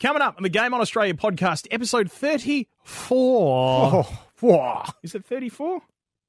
Coming up on the Game on Australia podcast, episode 34. Oh. Is it 34?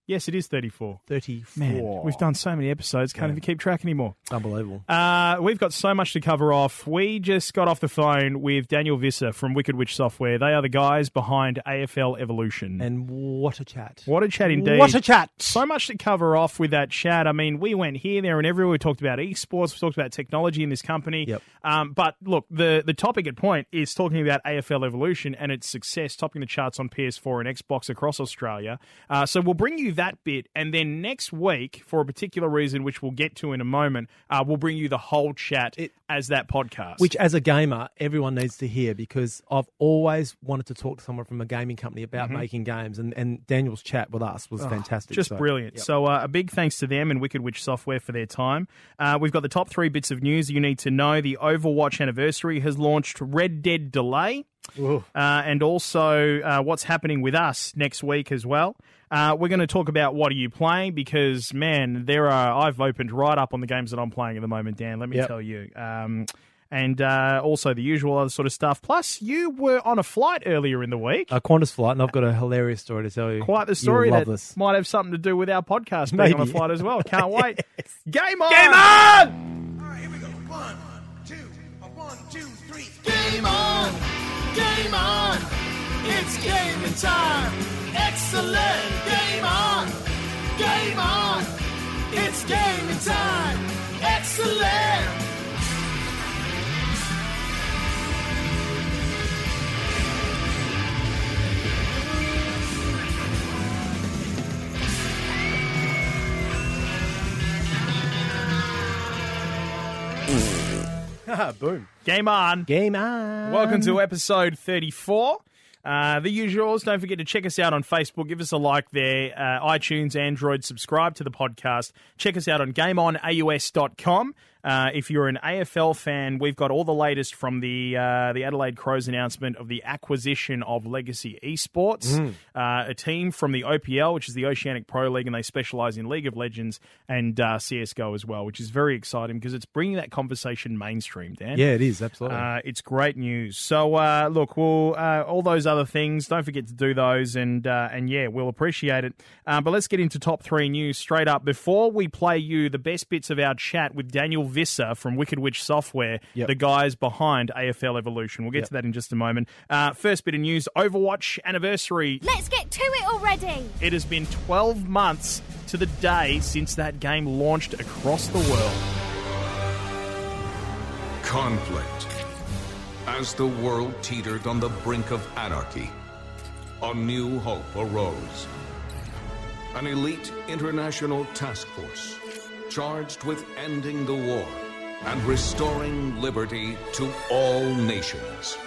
Yes, it is 34. 34. Man, we've done so many episodes, can't Yeah. even keep track anymore. Unbelievable. Uh, we've got so much to cover off. We just got off the phone with Daniel Visser from Wicked Witch Software. They are the guys behind AFL Evolution. And what a chat. what a chat indeed. What a chat. so much to cover off with that chat. I mean, we went here, there, and everywhere. We talked about esports. We talked about technology in this company. Yep. Um, but look, the the topic at point is talking about AFL Evolution and its success, topping the charts on PS4 and Xbox across Australia. Uh, so we'll bring you that bit, and then next week, for a particular reason, which we'll get to in a moment, uh, we'll bring you the whole chat as that podcast. Which, as a gamer, everyone needs to hear because I've always wanted to talk to someone from a gaming company about making games, and, and Daniel's chat with us was fantastic. Just So, brilliant. yep. So, uh, a big thanks to them and Wicked Witch Software for their time. Uh, we've got the top three bits of news you need to know. The Overwatch anniversary has launched Red Dead Delay, uh, and also uh, what's happening with us next week as well. Uh, we're going to talk about what are you playing because man, there are I've opened right up on the games that I'm playing at the moment, Dan. Let me Yep. tell you. Um, and uh, also the usual other sort of stuff. Plus, you were on a flight earlier in the week. a Qantas flight, and I've got a hilarious story to tell you. Quite the story You'll that this. might have something to do with our podcast being on a flight as well. Can't wait. Game on! Game on! All right, here we go. One, two, a one, two, three. Game on! Game on! It's gaming time! Excellent! Game on! Game on! It's gaming time! Excellent! Boom. Game on! Game on. Welcome to episode 34. Uh, the usuals. Don't forget to check us out on Facebook. Give us a like there. Uh, iTunes, Android. Subscribe to the podcast. Check us out on GameOnAUS.com. Uh, if you're an AFL fan, we've got all the latest from the uh, the Adelaide Crows announcement of the acquisition of Legacy Esports, uh, a team from the OPL, which is the Oceanic Pro League, and they specialise in League of Legends and uh, CS:GO as well, which is very exciting because it's bringing that conversation mainstream. Dan, Yeah, it is, absolutely. uh, it's great news. So uh, look, we'll uh, all those other things. Don't forget to do those, and uh, and yeah, we'll appreciate it. Uh, but let's get into top three news straight up. Before we play you the best bits of our chat with Daniel Visser from Wicked Witch Software, Yep. the guys behind AFL Evolution. We'll get Yep. to that in just a moment. Uh, first bit of news: Overwatch anniversary. Let's get to it already. It has been 12 months to the day since that game launched across the world. Conflict. As the world teetered on the brink of anarchy, a new hope arose. An elite international task force charged with ending the war and restoring liberty to all nations.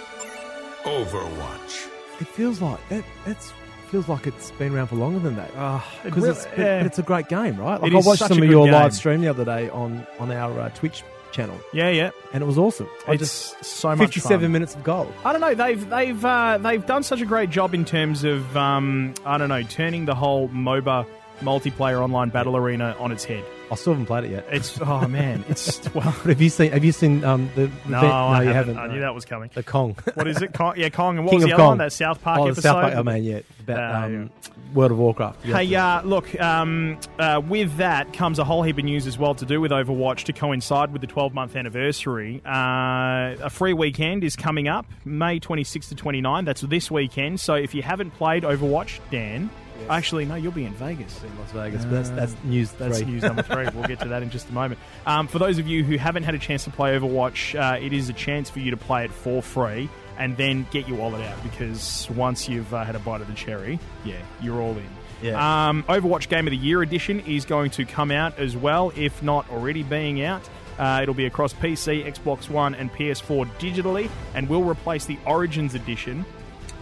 Overwatch. it feels like that. That's feels like it's been around for longer than that. it Because really- it's, yeah. but it's a great game, right? Like It I watched such some a of your game. live stream the other day on on our uh, Twitch channel, Yeah, yeah. and it was awesome. I It's just so much fifty-seven fun. minutes of gold. I don't know. They've they've uh, they've done such a great job in terms of um, I don't know turning the whole MOBA multiplayer online battle arena on its head. I still haven't played it yet. It's oh man, it's well. But have you seen? Have you seen um, the? the No, I you haven't. haven't. I knew that was coming. The Kong. What is it? Kong, yeah, Kong. And what King was the other Kong. one? That South Park oh, episode. South Park. Oh man, yeah, about Uh, um, World of Warcraft. Yeah. Hey, uh, look, um, uh, with that comes a whole heap of news as well to do with Overwatch to coincide with the 12 month anniversary. Uh, a free weekend is coming up, May 26 to 29. That's this weekend. So if you haven't played Overwatch, Dan, actually, no, you'll be in Vegas. in Las Vegas, but that's that's news. That's three. news number three. We'll get to that in just a moment. Um, for those of you who haven't had a chance to play Overwatch, uh, it is a chance for you to play it for free and then get your wallet out because once you've uh, had a bite of the cherry, yeah, you're all in. Yeah. Um, Overwatch Game of the Year edition is going to come out as well, if not already being out. Uh, it'll be across PC, Xbox One, and PS4 digitally, and will replace the Origins edition.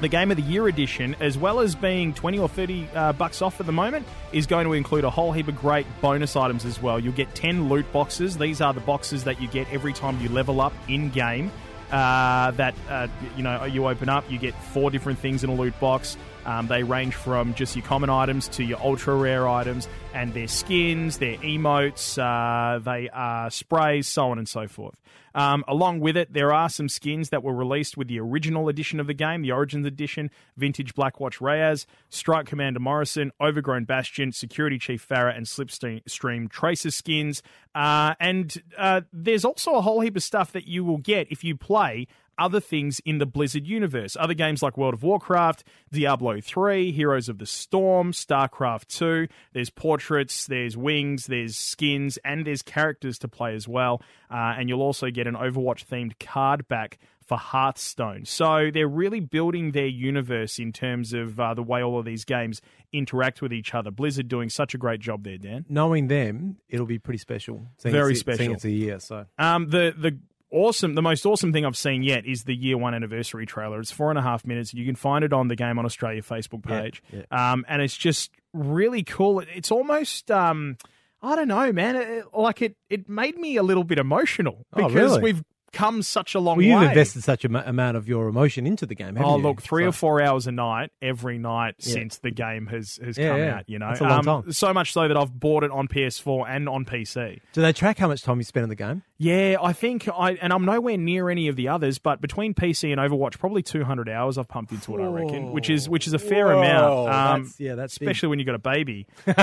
The Game of the Year edition, as well as being 20 or 30 uh, bucks off at the moment, is going to include a whole heap of great bonus items as well. You'll get 10 loot boxes. These are the boxes that you get every time you level up in game. Uh, that uh, you know you open up, you get four different things in a loot box. Um, they range from just your common items to your ultra rare items, and their skins, their emotes, uh, they are sprays, so on and so forth. Um, along with it, there are some skins that were released with the original edition of the game, the Origins edition, Vintage Blackwatch Reyes, Strike Commander Morrison, Overgrown Bastion, Security Chief Farah, and Slipstream Tracer skins. Uh, and uh, there's also a whole heap of stuff that you will get if you play other things in the Blizzard universe. Other games like World of Warcraft, Diablo 3, Heroes of the Storm, StarCraft 2. There's portraits, there's wings, there's skins, and there's characters to play as well. Uh, and you'll also get an Overwatch themed card back for Hearthstone. So they're really building their universe in terms of uh, the way all of these games interact with each other. Blizzard doing such a great job there, Dan. Knowing them, it'll be pretty special. Very it's, special. It's a year, so Um, the the awesome, the most awesome thing I've seen yet is the year one anniversary trailer. It's four and a half minutes. You can find it on the Game on Australia Facebook page, yeah. Um, and it's just really cool. It's almost. Um, I don't know, man. It, like it, it made me a little bit emotional Oh, because really? we've come such a long well, you've way. invested such a ma- amount of your emotion into the game. haven't Oh you? look, three So- or four hours a night every night Yeah. since the game has has Yeah, come yeah. out. You know, That's a long Um, so much so that I've bought it on PS4 and on PC. Do they track how much time you spend in the game? Yeah, I think I and I'm nowhere near any of the others, but between PC and Overwatch, probably 200 hours I've pumped into it. I reckon, which is which is a fair Whoa, amount. Um, that's- yeah, that's big. especially when you have got a baby uh,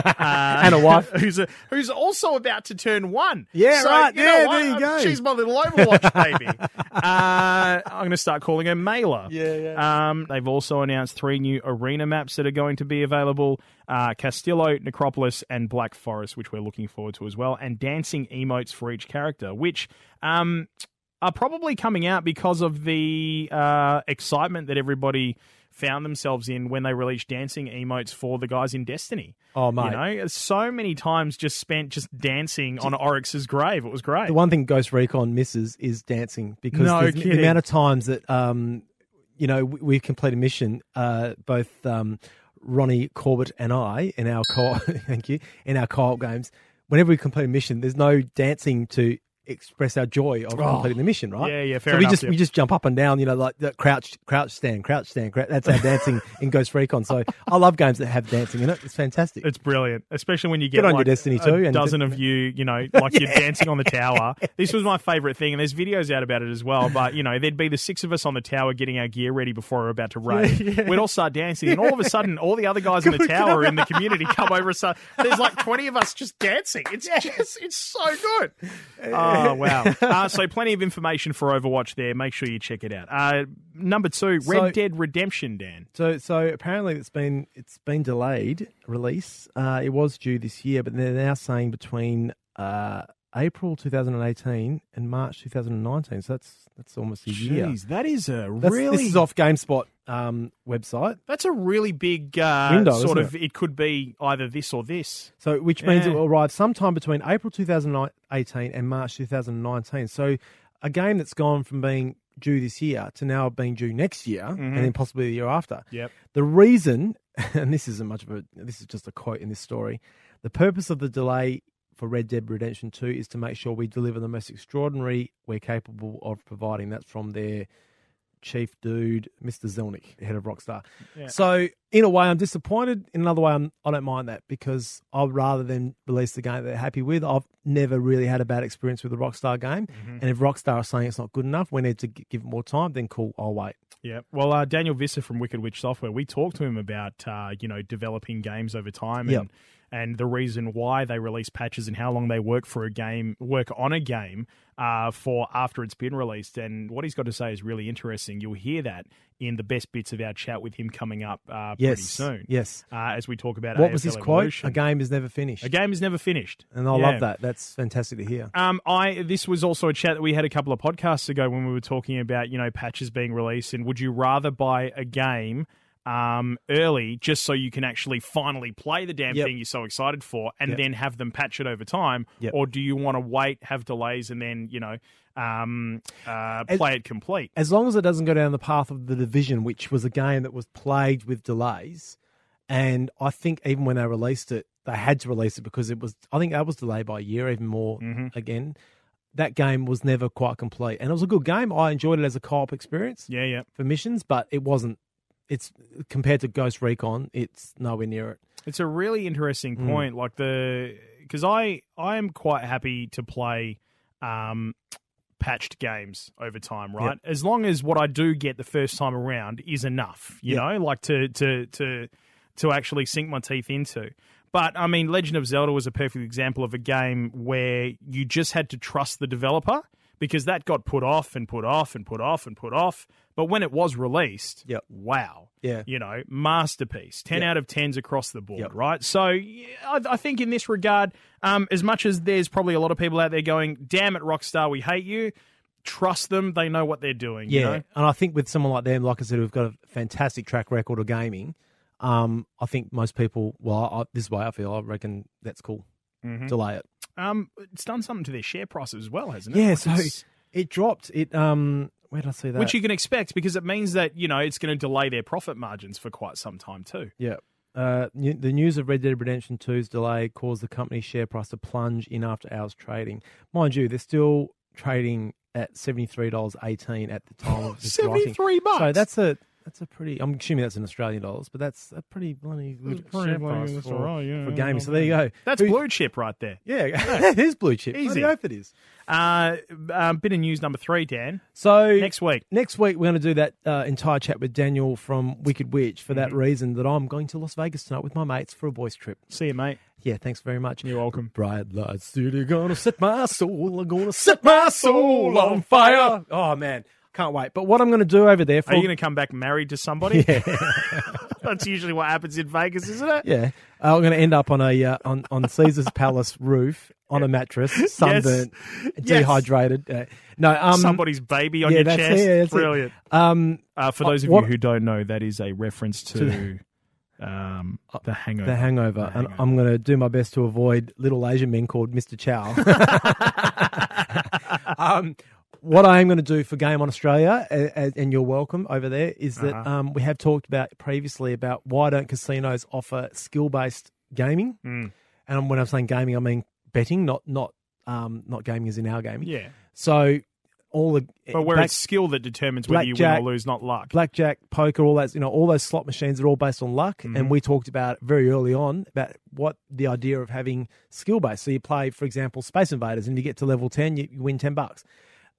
And a wife. who's a, who's also about to turn one. Yeah, So, right. You Yeah, know there what? you go. She's my little Overwatch baby. uh, I'm going to start calling her Mailer. Yeah, yeah. Um, they've also announced three new arena maps that are going to be available: uh, Castillo, Necropolis, and Black Forest, which we're looking forward to as well, and dancing emotes for each character, which um, are probably coming out because of the uh, excitement that everybody found themselves in when they released dancing emotes for the guys in Destiny. Oh, mate. You know, so many times just spent just dancing on Oryx's grave. It was great. The one thing Ghost Recon misses is dancing because No the amount of times that um, you know we, we complete a mission, uh, both um, Ronnie Corbett and I in our co thank you in our co-op games. Whenever we complete a mission, there's no dancing to express our joy of oh. completing the mission, right? Oh. Yeah, yeah, fair so we enough, just yeah. we just jump up and down, you know, like the crouch, crouch, stand, crouch, stand. Crouch, that's our dancing in Ghost Recon. So I love games that have dancing in it. It's fantastic. It's brilliant, especially when you get Good on like Destiny a 2, and- dozen of you, you know, like you're dancing on the tower. This was my favorite thing, and there's videos out about it as well. But you know, there'd be the six of us on the tower getting our gear ready before we're about to raid. We'd all start dancing, and all of a sudden, all the other guys in the tower in the community come over. So there's like 20 of us just dancing. It's just, it's so good. Oh wow! Uh, so plenty of information for Overwatch there. Make sure you check it out. Uh, number two, Red So- Dead Redemption. Dan. So, so apparently it's been it's been delayed release. Uh, it was due this year, but they're now saying between uh, April 2018 and March 2019. So that's that's almost a year. Jeez, that is a That's, really This is off GameSpot um, website. That's a really big uh, Window, sort of. It? could be either this or this. So, which means it will arrive sometime between April 2018 and March 2019. So, a game that's gone from being due this year to now being due next year, and then possibly the year after. Yep. The reason, and this isn't much of a, this is just a quote in this story. The purpose of the delay for Red Dead Redemption 2 is to make sure we deliver the most extraordinary we're capable of providing. That's from their chief dude, Mr. Zelnick, head of Rockstar. So, in a way, I'm disappointed. In another way, I'm, I don't mind that because I'd rather them release the game that they're happy with. I've never really had a bad experience with the Rockstar game. And if Rockstar are saying it's not good enough, we need to g- give it more time, then cool, I'll wait. Yeah. Well, uh, Daniel Visser from Wicked Witch Software, we talked to him about uh, you know developing games over time Yep. And the reason why they release patches and how long they work for a game, work on a game uh, for after it's been released. And what he's got to say is really interesting. You'll hear that in the best bits of our chat with him coming up uh, pretty Yes. soon. Yes. Uh, as we talk about What was AFL his quote? A game is never finished. A game is never finished, And I Yeah. love that. That's fantastic to hear. Um, I this was also a chat that we had a couple of podcasts ago when we were talking about you know patches being released and would you rather buy a game um, early just so you can actually finally play the damn Yep. thing you're so excited for and Yep. then have them patch it over time, Yep. or do you want to wait, have delays, and then you know um, uh, As- play it complete? As long as it doesn't go down the path of The Division, which was a game that was plagued with delays. And I think even when they released it, they had to release it because it was, I think that was delayed by a year, even more Mm-hmm. again. That game was never quite complete. And it was a good game. I enjoyed it as a co op experience Yeah, yeah. for missions, but it wasn't, it's compared to Ghost Recon, it's nowhere near it. It's a really interesting Mm. point. Like the because I I am quite happy to play um, patched games over time, right? As long as what I do get the first time around is enough, you Yeah. know, like to to to to actually sink my teeth into. But I mean, Legend of Zelda was a perfect example of a game where you just had to trust the developer because that got put off and put off and put off and put off. But when it was released, Yep. wow, Yeah. you know, masterpiece, ten Yep. out of tens across the board, Yep. right? So yeah, I, I think in this regard, um, as much as there's probably a lot of people out there going, "Damn it, Rockstar, we hate you," trust them; they know what they're doing. Yeah, you know? and I think with someone like them, like I said, who've got a fantastic track record of gaming, um, I think most people, well, I, this way I feel, I reckon that's cool. Mm-hmm. Delay it. Um, it's done something to their share price as well, hasn't it? Yeah, Like, so it's- it dropped. It um, where did I see that? which you can expect because it means that you know it's going to delay their profit margins for quite some time too. Yeah. Uh, the news of Red Dead Redemption 2's delay caused the company's share price to plunge in after hours trading. Mind you, they're still trading at seventy three dollars eighteen at the time of this writing. 73 bucks? So that's a that's a pretty. I'm assuming that's in Australian dollars, but that's a pretty bloody good pretty share bloody- price that's for, all right, yeah, for yeah, gaming. So there you go. That's Who- blue chip right there. Yeah, it is blue chip. Easy. Bloody oath it is. Uh, um, bit of news number three, Dan. So Next week. Next week, we're going to do that uh, entire chat with Daniel from Wicked Witch for Mm-hmm. that reason that I'm going to Las Vegas tonight with my mates for a boys' trip. See you, mate. Yeah, thanks very much. You're welcome. Bright light city, gonna set my soul. I'm gonna set my soul on fire. Oh man, can't wait. But what I'm going to do over there for Are you going to come back married to somebody? That's usually what happens in Vegas, isn't it? yeah, I'm going to end up on a uh, on on Caesar's Palace roof on a mattress, sunburnt, dehydrated. Uh, no, um, Somebody's baby on yeah, your that's chest. it, yeah, that's it. Brilliant. um, Uh, for Uh, those of what- you who don't know, that is a reference to um, the Hangover. the Hangover, The and Hangover. I'm going to do my best to avoid little Asian men called Mr. Chow. um, what I am going to do for Game on Australia, and you're welcome over there, is that Uh-huh. um, we have talked about previously about why don't casinos offer skill based gaming? Mm. And when I'm saying gaming, I mean betting, not not um, not gaming as in our gaming. Yeah. So all the But where black- it's skill that determines whether you win or lose, not luck. blackjack, poker, all that, you know, all those slot machines are all based on luck. Mm-hmm. And we talked about very early on about what the idea of having skill based. So you play, for example, Space Invaders, and you get to level ten, you, you win ten bucks.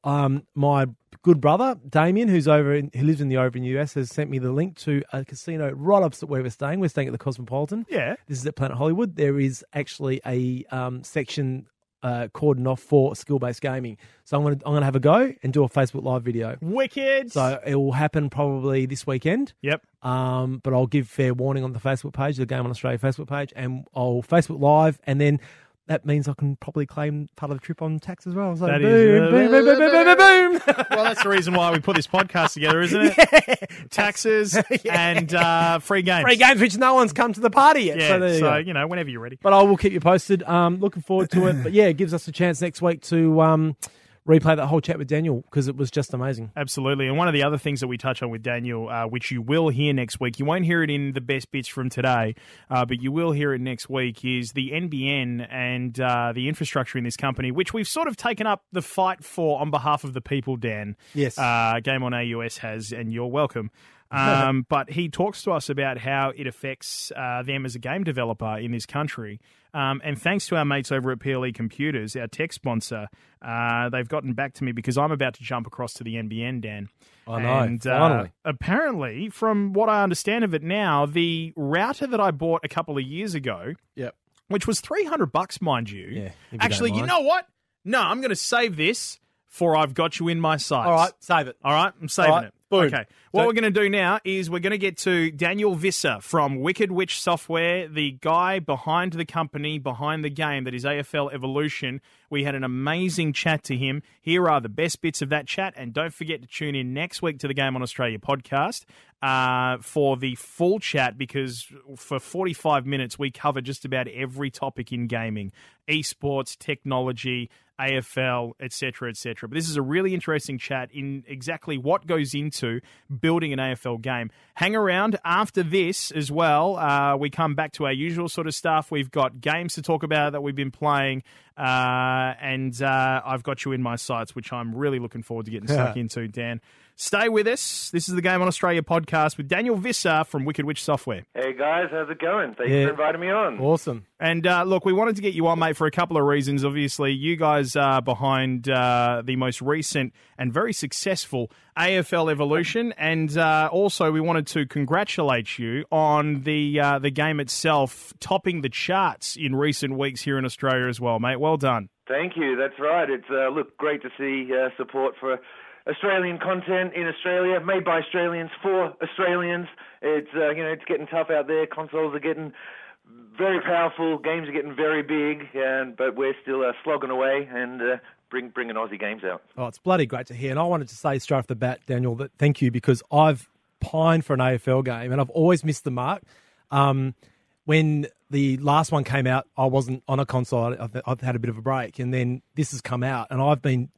Um, my good brother Damien, who's over in, who lives in the over in the US, has sent me the link to a casino right opposite where we're staying. We're staying at the Cosmopolitan. Yeah. This is at Planet Hollywood. There is actually a um, section uh, cordoned off for skill based gaming. So I'm gonna I'm gonna have a go and do a Facebook Live video. Wicked. So it will happen probably this weekend. yep. Um, but I'll give fair warning on the Facebook page, the Game on Australia Facebook page, and I'll Facebook Live, and then that means I can probably claim part of the trip on tax as well. So That boom, is- uh, boom, boom, boom, boom, boom, boom, boom. Well, that's the reason why we put this podcast together, isn't it? Taxes and uh, free games. Free games, which no one's come to the party yet. Yeah. so you so you know, whenever you're ready. But I will keep you posted. Um, looking forward to it. But yeah, it gives us a chance next week to um, replay that whole chat with Daniel because it was just amazing. Absolutely. And one of the other things that we touch on with Daniel, uh, which you will hear next week, you won't hear it in the best bits from today, uh, but you will hear it next week, is the NBN and uh, the infrastructure in this company, which we've sort of taken up the fight for on behalf of the people, Dan. Yes. Uh, Game on AUS has, and you're welcome. Um, but he talks to us about how it affects uh, them as a game developer in this country. Um, and thanks to our mates over at PLE Computers, our tech sponsor, uh, they've gotten back to me because I'm about to jump across to the NBN, Dan. I know, And, finally. Uh, apparently, from what I understand of it now, the router that I bought a couple of years ago, Yep. which was 300 bucks, mind you. Yeah, you Actually, you know what? No, I'm going to save this for I've got you in my sights. All right, save it. All right, I'm saving right, it. Boom. Okay. What So- we're going to do now is we're going to get to Daniel Visser from Wicked Witch Software, the guy behind the company, behind the game that is AFL Evolution. We had an amazing chat to him. Here are the best bits of that chat, and don't forget to tune in next week to the Game on Australia podcast uh, for the full chat because for 45 minutes we cover just about every topic in gaming, esports, technology. AFL, etc., etc. But this is a really interesting chat in exactly what goes into building an AFL game. Hang around after this as well. Uh, we come back to our usual sort of stuff. We've got games to talk about that we've been playing, uh, and uh, I've got you in my sights, which I'm really looking forward to getting stuck into, Dan. Stay with us. This is the Game on Australia podcast with Daniel Visser from Wicked Witch Software. Hey guys, how's it going? Thank Yeah. for inviting me on. Awesome. And uh, look, we wanted to get you on, mate, for a couple of reasons. Obviously, you guys are behind uh, the most recent and very successful AFL evolution, and uh, also we wanted to congratulate you on the uh, the game itself topping the charts in recent weeks here in Australia as well, mate. Well done. Thank you. That's right. It's uh, look great to see uh, support for Australian content in Australia, made by Australians for Australians. It's uh, you know it's getting tough out there. Consoles are getting very powerful. Games are getting very big, and but we're still uh, slogging away and uh, bring bringing Aussie games out. Oh, it's bloody great to hear. And I wanted to say straight off the bat, Daniel, that thank you because I've pined for an AFL game and I've always missed the mark. Um, when the last one came out, I wasn't on a console. I've, I've had a bit of a break, and then this has come out, and I've been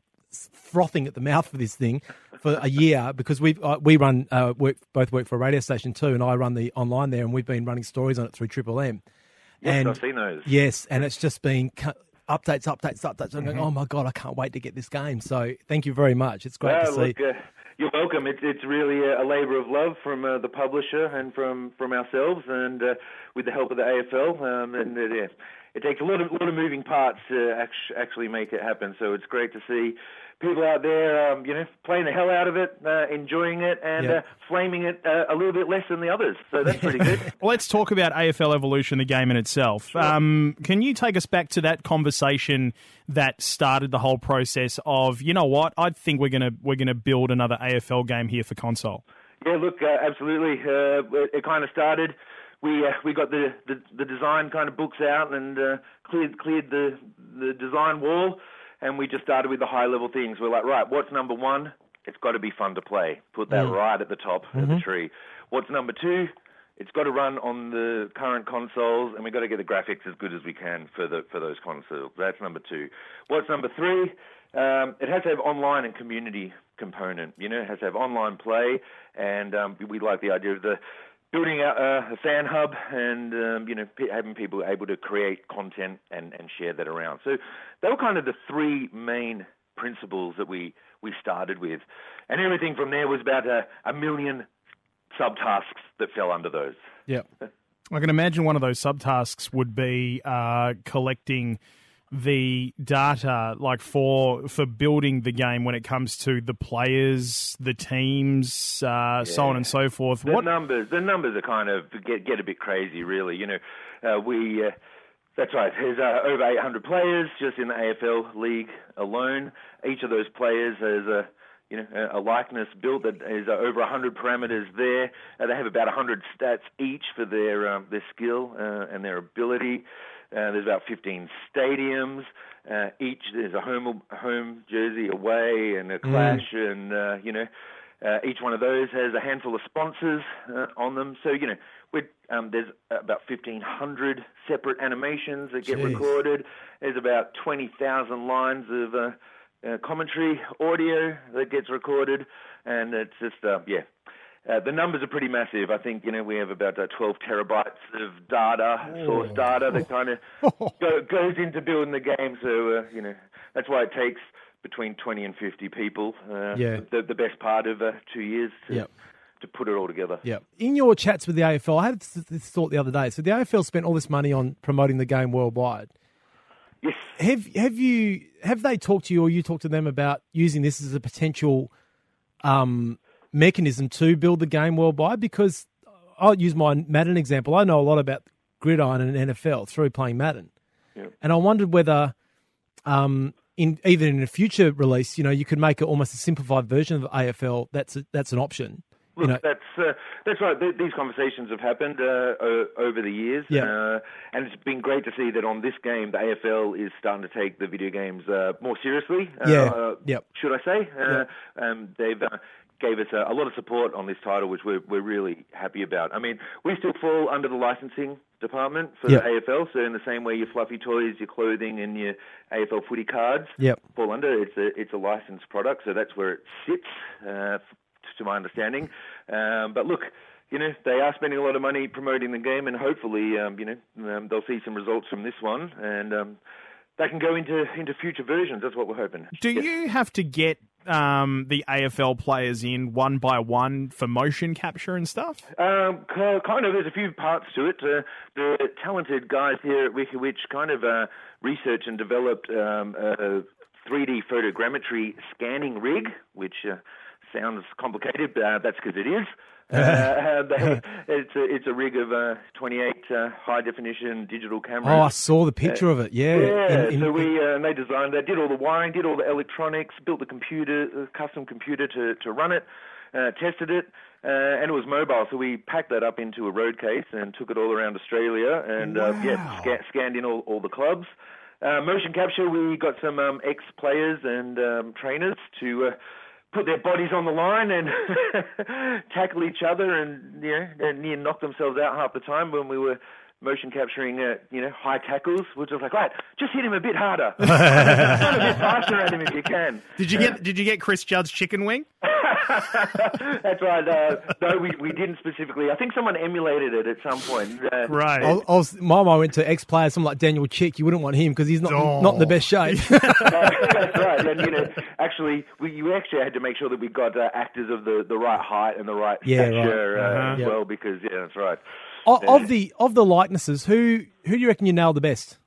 frothing at the mouth for this thing for a year because we uh, we run uh, work both work for a radio station too, and I run the online there, and we've been running stories on it through Triple M. Yes, and I've seen those. Yes, and it's just been cu- updates, updates, updates. I'm going, Mm-hmm. oh my god, I can't wait to get this game. So thank you very much. It's great to see. look, uh, you're welcome. It's it's really a, a labour of love from uh, the publisher and from from ourselves, and uh, with the help of the AFL. Um, and uh, yeah, it takes a lot of lot of moving parts to actually make it happen. So it's great to see people out there, um, you know, playing the hell out of it, uh, enjoying it, and Yeah. uh, flaming it uh, a little bit less than the others. So that's pretty good. Let's talk about AFL Evolution, the game in itself. Um, can you take us back to that conversation that started the whole process of, you know what, I think we're gonna we're gonna build another AFL game here for console. Yeah, look, uh, absolutely. Uh, it, it kind of started. We uh, we got the, the the design kind of books out and uh, cleared cleared the the design wall, and we just started with the high level things. We're like, right, what's number one? It's got to be fun to play. Put that right at the top of the tree. What's number two? It's got to run on the current consoles, and we've got to get the graphics as good as we can for the for those consoles. That's number two. What's number three? Um, it has to have online and community component. You know, it has to have online play, and um, we like the idea of the building uh, a fan hub and um, you know having people able to create content and, and share that around. So they were kind of the three main principles that we we started with, and everything from there was about a, a million subtasks that fell under those. Yeah. I can imagine one of those subtasks would be uh, collecting the data, like for for building the game when it comes to the players, the teams, uh, so on and so forth. The What numbers, the numbers are kind of get get a bit crazy, really. You know, uh, we. Uh, that's right. There's uh, over 800 players just in the AFL league alone. Each of those players has a you know a likeness built that is uh, over 100 parameters there. Uh, they have about 100 stats each for their um, their skill uh, and their ability. Uh, there's about 15 stadiums. Uh, each there's a home home jersey away and a clash, and uh, you know uh, each one of those has a handful of sponsors uh, on them. So you know we're, um, there's about 1,500 separate animations that get Jeez. recorded. There's about 20,000 lines of uh, uh, commentary audio that gets recorded, and it's just uh, yeah. Uh, the numbers are pretty massive. I think you know we have about uh, 12 terabytes of data, source data that kind of go, goes into building the game. So uh, you know that's why it takes between 20 and 50 people. Uh, Yeah. the, the best part of uh, two years to Yep. to put it all together. Yeah. In your chats with the AFL, I had this this thought the other day. So the AFL spent all this money on promoting the game worldwide. Yes. Have have you have they talked to you or you talked to them about using this as a potential um, mechanism to build the game worldwide? Because I'll use my Madden example. I know a lot about gridiron and NFL through playing Madden, Yeah. and I wondered whether um, in even in a future release, you know, you could make it almost a simplified version of AFL. That's a, that's an option. Look, you know, that's uh, that's right. Th- these conversations have happened uh, o- over the years, Yeah. uh, and it's been great to see that on this game, the AFL is starting to take the video games uh, more seriously. Uh, Yeah. uh, Yep. Should I say? Uh, um, they've uh, gave us a, a lot of support on this title, which we're we're really happy about. I mean, we still fall under the licensing department for Yep. the AFL. So in the same way, your fluffy toys, your clothing, and your AFL footy cards Yep. fall under. It's a it's a licensed product, so that's where it sits, uh, to my understanding. Um, but look, you know, they are spending a lot of money promoting the game, and hopefully, um, you know, um, they'll see some results from this one, and that can go into into future versions. That's what we're hoping. Do you have to get um, the AFL players in one by one for motion capture and stuff? Um, kind of. There's a few parts to it. Uh, the talented guys here at Wicked Witch kind of uh, researched and developed um, a 3D photogrammetry scanning rig, which uh, sounds complicated, but uh, that's because it is. Uh, it's a it's a rig of uh, 28 uh, high definition digital cameras. Oh, I saw the picture of it. Yeah. Yeah, In- in- so we uh, they designed, they did all the wiring, did all the electronics, built the computer, uh, custom computer to to run it, uh, tested it, uh, and it was mobile. So we packed that up into a road case and took it all around Australia, and uh, yeah, sca- scanned in all, all the clubs. Uh, motion capture, we got some um, ex-players and um, trainers to uh, put their bodies on the line and tackle each other and you know and near knock themselves out half the time when we were motion capturing uh, you know high tackles. We're just like, right, just hit him a bit harder, run a bit faster at him if you can. Did you get Did you get Chris Judd's chicken wing? That's right. Uh, no, we we didn't specifically. I think someone emulated it at some point. Uh, Right. I was, I was, my mind went to ex players, someone like Daniel Chick. You wouldn't want him because he's not Oh. not in the best shape. that's right. And you know, actually, we you actually had to make sure that we got uh, actors of the, the right height and the right Yeah, right. stature uh, Uh-huh. as Yeah. well, because yeah, that's right. O- of the of the likenesses, who who do you reckon you nailed the best?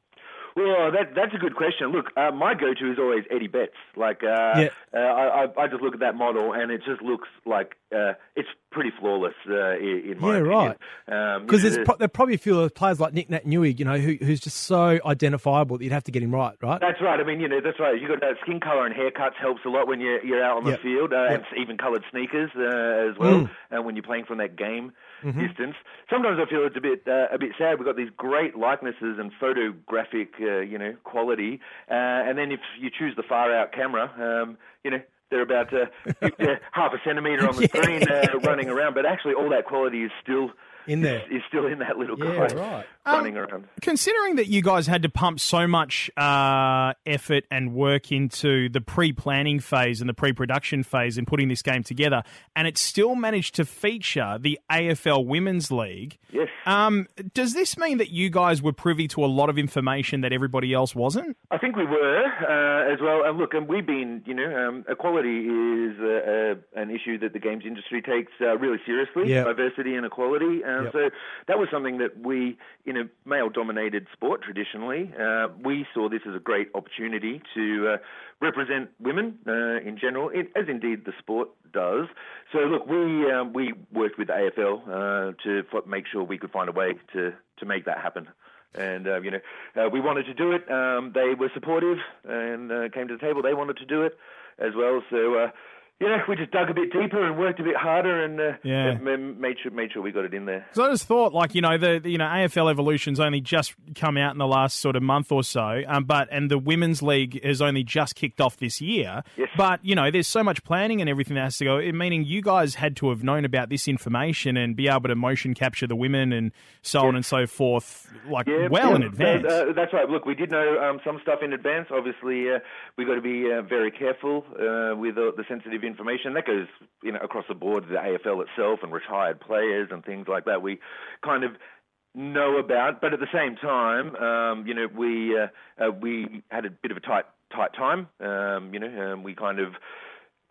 Well, that that's a good question. Look, uh, my go-to is always Eddie Betts. Like, uh, Yeah. uh, I, I just look at that model and it just looks like uh, it's pretty flawless uh, in, my Yeah, opinion. right. Um, Because you know, pro- there probably a few players like Nick Nat you know, who, who's just so identifiable that you'd have to get him right, right? That's right. I mean, you know, that's right. You got uh, skin color and haircuts helps a lot when you're you're out on the field, uh, and even coloured sneakers uh, as well. Uh, when you're playing from that game distance, sometimes I feel it's a bit uh, a bit sad. We've got these great likenesses and photographic, uh, you know, quality, uh, and then if you choose the far out camera, um, you know. They're about uh, half a centimetre on the screen uh, running around, but actually all that quality is still In there. is, is still in that little Yeah, guy right. running around. Considering that you guys had to pump so much uh, effort and work into the pre-planning phase and the pre-production phase in putting this game together, and it still managed to feature the AFL Women's League, Yes. um, does this mean that you guys were privy to a lot of information that everybody else wasn't? I think we were uh, as well. And look, and we've been, you know, um, equality is uh, uh, an issue that the games industry takes uh, really seriously. Yeah. Diversity and equality. Um, Yep. So that was something that we, in a male-dominated sport traditionally, uh, we saw this as a great opportunity to uh, represent women uh, in general, it, as indeed the sport does. So look, we um, we worked with AFL uh, to f- make sure we could find a way to to make that happen. And uh, you know, uh, we wanted to do it. Um, they were supportive and uh, came to the table. They wanted to do it as well. So you know, we just dug a bit deeper and worked a bit harder and uh, Yeah. made sure made sure we got it in there. So I just thought, like you know, the the, you know AFL Evolution's only just come out in the last sort of month or so, um, but and the women's league has only just kicked off this year. Yes. But you know, there's so much planning and everything that has to go. Meaning, you guys had to have known about this information and be able to motion capture the women and so on and so forth, like Yeah, well yeah, in advance. Uh, uh, that's right. Look, we did know um, some stuff in advance. Obviously, uh, we've got to be uh, very careful uh, with uh, the sensitive information. That goes, you know, across the board, the AFL itself and retired players and things like that. We kind of know about, but at the same time, um, you know, we uh, uh, we had a bit of a tight tight time. Um, you know, um, we kind of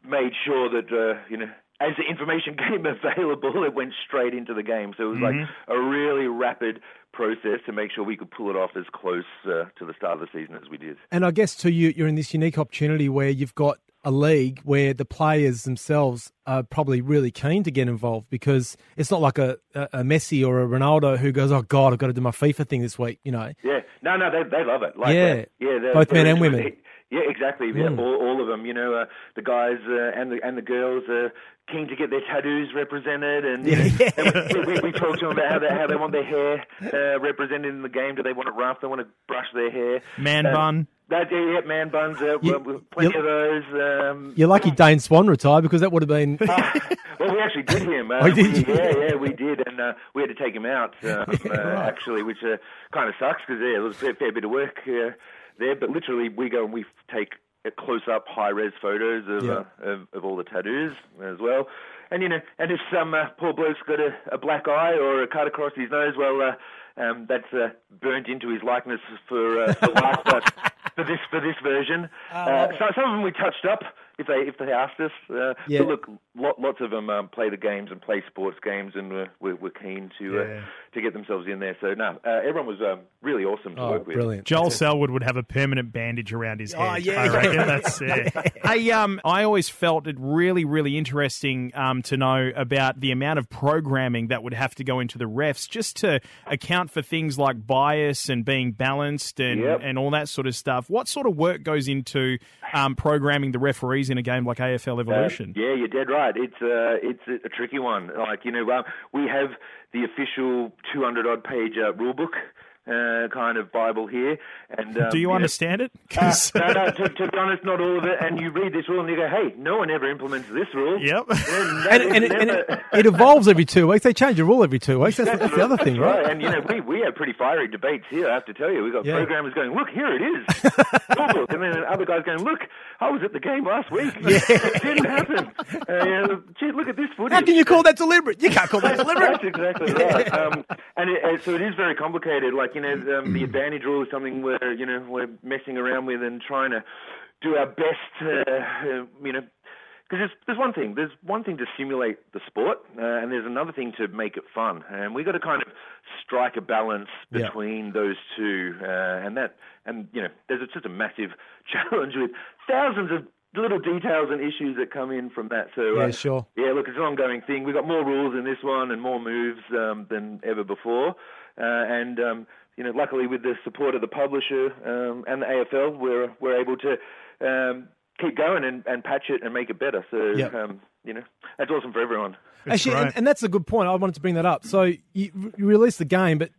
made sure that uh, you know as the information came available, it went straight into the game. So it was like a really rapid process to make sure we could pull it off as close uh, to the start of the season as we did. And I guess too, you, you're in this unique opportunity where you've got a league where the players themselves are probably really keen to get involved because it's not like a, a, a Messi or a Ronaldo who goes, "Oh God, I've got to do my FIFA thing this week," you know. Yeah, no, no, they they love it. Like, Yeah. uh, yeah, they're, Both men they're and women. it. Yeah, exactly. Yeah, all, all of them. You know, uh, the guys uh, and the and the girls are keen to get their tattoos represented, and, you know, and we, we, we talk to them about how they how they want their hair uh, represented in the game. Do they want it rough? Do They want to brush their hair. Man Uh, bun. That yeah, yeah, man buns. Uh, You- plenty of those. Um, You're lucky Dane Swan retired because that would have been. well, we actually did him. Uh, Oh, did we? Yeah, yeah, we did, and uh, we had to take him out um, uh, actually, which uh, kind of sucks because yeah, it was a fair, bit of work uh, there. But literally, we go and we take uh, close-up, high-res photos of, Yeah. uh, of of all the tattoos as well. And you know, and if some uh, poor bloke's got a, a black eye or a cut across his nose, well, uh, um, that's uh, burnt into his likeness for, uh, for life. For this for this version. Uh, so, some of them we touched up if they if they asked us. Uh, Yeah. But look, lot, lots of them um, play the games and play sports games, and we're, we're, we're keen to Yeah. uh, to get themselves in there. So no, uh, everyone was um, really awesome to Oh, work with. brilliant. Joel Selwood would have a permanent bandage around his head. Oh, yeah, I yeah. that's it. hey, um, I always felt it really, really interesting um, to know about the amount of programming that would have to go into the refs just to account for things like bias and being balanced and, Yep. and all that sort of stuff. What sort of work goes into um, programming the referees in a game like AFL Uh, Evolution? yeah, you're dead right. It's uh, it's a, a tricky one. Like you know, um, we have the official 200 odd page uh, rule book. Uh, kind of Bible here, and um, Do you know, understand it? Uh, 'Cause- no, no, to, to be honest, not all of it. And you read this rule and you go, hey, no one ever implements this rule. Yep. And, And, and, and it, it evolves every two weeks. They change the rule every two weeks. That's, that's the other thing, right? And, you know, we, we have pretty fiery debates here, I have to tell you. We've got Yeah. programmers going, look, here it is. And then other guys going, look, I was at the game last week. It didn't happen. Uh, you know, gee, look at this footage. How can you call that deliberate? You can't call that deliberate. That's exactly right. Um, and it, so it is very complicated. Like you know, um, the advantage rule is something where you know we're messing around with and trying to do our best. to uh, you know. Because there's, there's one thing, there's one thing to simulate the sport, uh, and there's another thing to make it fun, and we've got to kind of strike a balance Yeah. between those two, uh, and that, and you know, there's just a massive challenge with thousands of little details and issues that come in from that. So Yeah, uh, sure. yeah, look, it's an ongoing thing. We've got more rules in this one and more moves um, than ever before. Uh, and, um, you know, luckily with the support of the publisher um, and the AFL, we're, we're able to um, keep going and, and patch it and make it better. So, Yep. um, you know, that's awesome for everyone. Actually, and, and that's a good point. I wanted to bring that up. So you, you release the game, but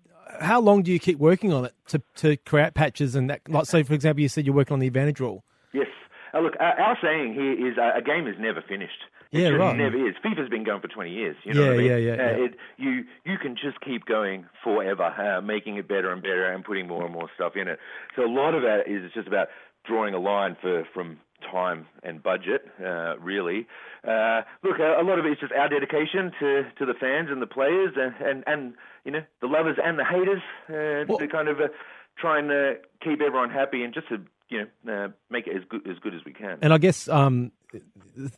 how long do you keep working on it to, to create patches and that? Like, say, for example, you said you're working on the advantage rule. Yes. Uh, look, our, our saying here is uh, a game is never finished. It Yeah, right. never is. FIFA's been going for 20 years. You know Yeah, what I mean? yeah, yeah, Uh, yeah. It, you you can just keep going forever, uh, making it better and better, and putting more and more stuff in it. So a lot of that is just about drawing a line for from time and budget, uh, really. Uh, look, a, a lot of it is just our dedication to, to the fans and the players, and, and, and you know the lovers and the haters, uh, Well- to kind of uh, try and uh, keep everyone happy and just to you know uh, make it as good as good as we can. And I guess um,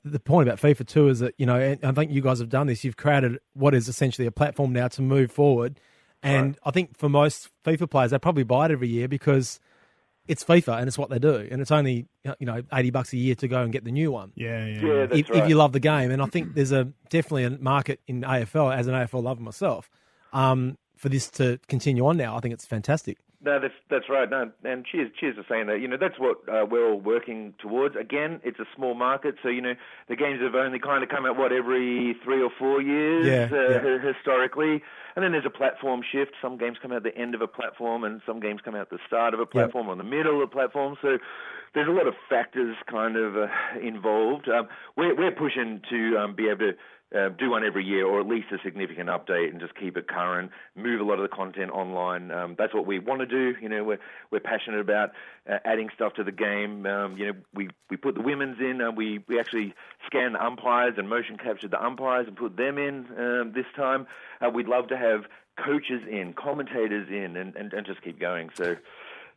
the point about FIFA too is that you know, and I think you guys have done this. You've created what is essentially a platform now to move forward. And I think for most FIFA players, they probably buy it every year because it's FIFA and it's what they do, and it's only you know eighty bucks a year to go and get the new one. yeah, yeah. yeah, that's if, right. if you love the game, and I think there's a definitely a market in AFL as an AFL lover myself um, for this to continue on. Now, I think it's fantastic. No, that's that's right. No, and cheers, cheers for saying that. You know, that's what uh, we're all working towards. Again, it's a small market, so you know the games have only kind of come out what every three or four years Yeah, uh, yeah. historically, and then there's a platform shift. Some games come out the end of a platform, and some games come out the start of a platform or the middle of a platform. So there's a lot of factors kind of uh, involved. Um, we're we're pushing to um, be able to uh, do one every year, or at least a significant update, and just keep it current. Move a lot of the content online. Um, that's what we want to do. You know, we're we're passionate about uh, adding stuff to the game. Um, you know, we we put the women's in. Uh, we we actually scan the umpires and motion captured the umpires and put them in um, this time. Uh, we'd love to have coaches in, commentators in, and, and, and just keep going. So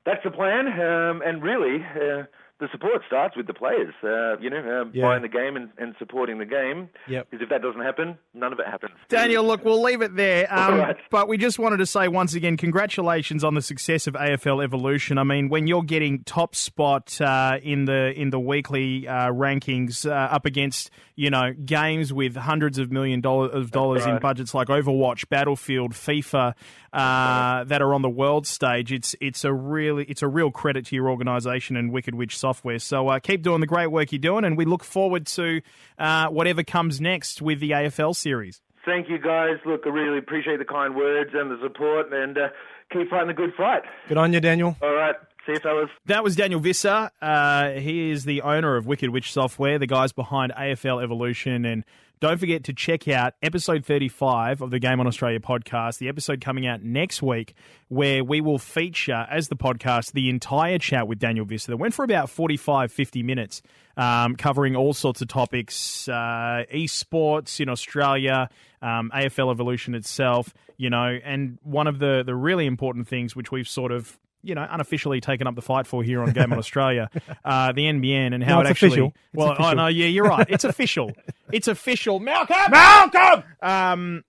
that's the plan. Um, and really, uh, the support starts with the players. Uh, you know, um, Yeah. buying the game and, and supporting the game. Yep. Because if that doesn't happen, none of it happens. Daniel, look, we'll leave it there. Um, All right. But we just wanted to say once again, congratulations on the success of AFL Evolution. I mean, when you're getting top spot uh, in the in the weekly uh, rankings uh, up against you know games with hundreds of million dollars of dollars in budgets like Overwatch, Battlefield, FIFA uh, that are on the world stage, it's it's a really it's a real credit to your organisation and Wicked Witch Software. So uh, keep doing the great work you're doing, and we look forward to uh, whatever comes next with the AFL series. Thank you, guys. Look, I really appreciate the kind words and the support, and uh, keep fighting the good fight. Good on you, Daniel. All right. See you, fellas. That was Daniel Visser. Uh, he is the owner of Wicked Witch Software, the guys behind AFL Evolution. And don't forget to check out episode 35 of the Game on Australia podcast, the episode coming out next week, where we will feature, as the podcast, the entire chat with Daniel Visser that went for about 45, 50 minutes, um, covering all sorts of topics uh, esports in Australia, um, AFL Evolution itself, you know, and one of the, the really important things which we've sort of you know, unofficially taken up the fight for here on Game on Australia, uh, the NBN and how No, it actually. official. Well, I know, yeah, you're right. It's official. it's official. Malcolm. Malcolm. Um,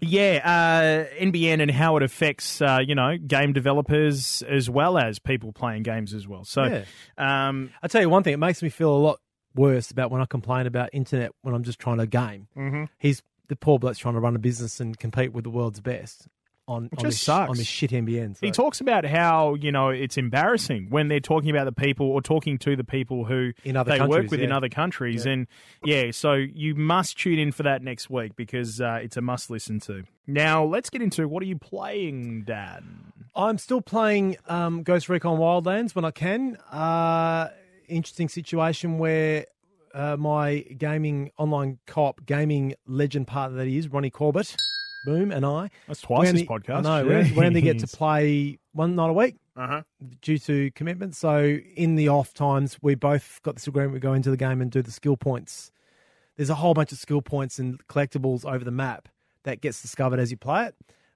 yeah, uh, NBN and how it affects, uh, you know, game developers as well as people playing games as well. So, Yeah. um, I tell you one thing, it makes me feel a lot worse about when I complain about internet when I'm just trying to game. Mm-hmm. He's the poor bloke's trying to run a business and compete with the world's best on, on this, sucks. on this shit NBN. So. He talks about how you know it's embarrassing when they're talking about the people or talking to the people who In other they work with in other countries, and yeah, so you must tune in for that next week because uh, it's a must listen to. Now let's get into what are you playing, Dad? I'm still playing um, Ghost Recon Wildlands when I can. Uh, interesting situation where uh, my gaming online co-op gaming legend partner that he is Ronnie Corbett, boom, and I. That's twice this podcast. No, know. We only, we only get to play one night a week Uh-huh. due to commitment. So in the off times, we both got this agreement. We go into the game and do the skill points. There's a whole bunch of skill points and collectibles over the map that gets discovered as you play it.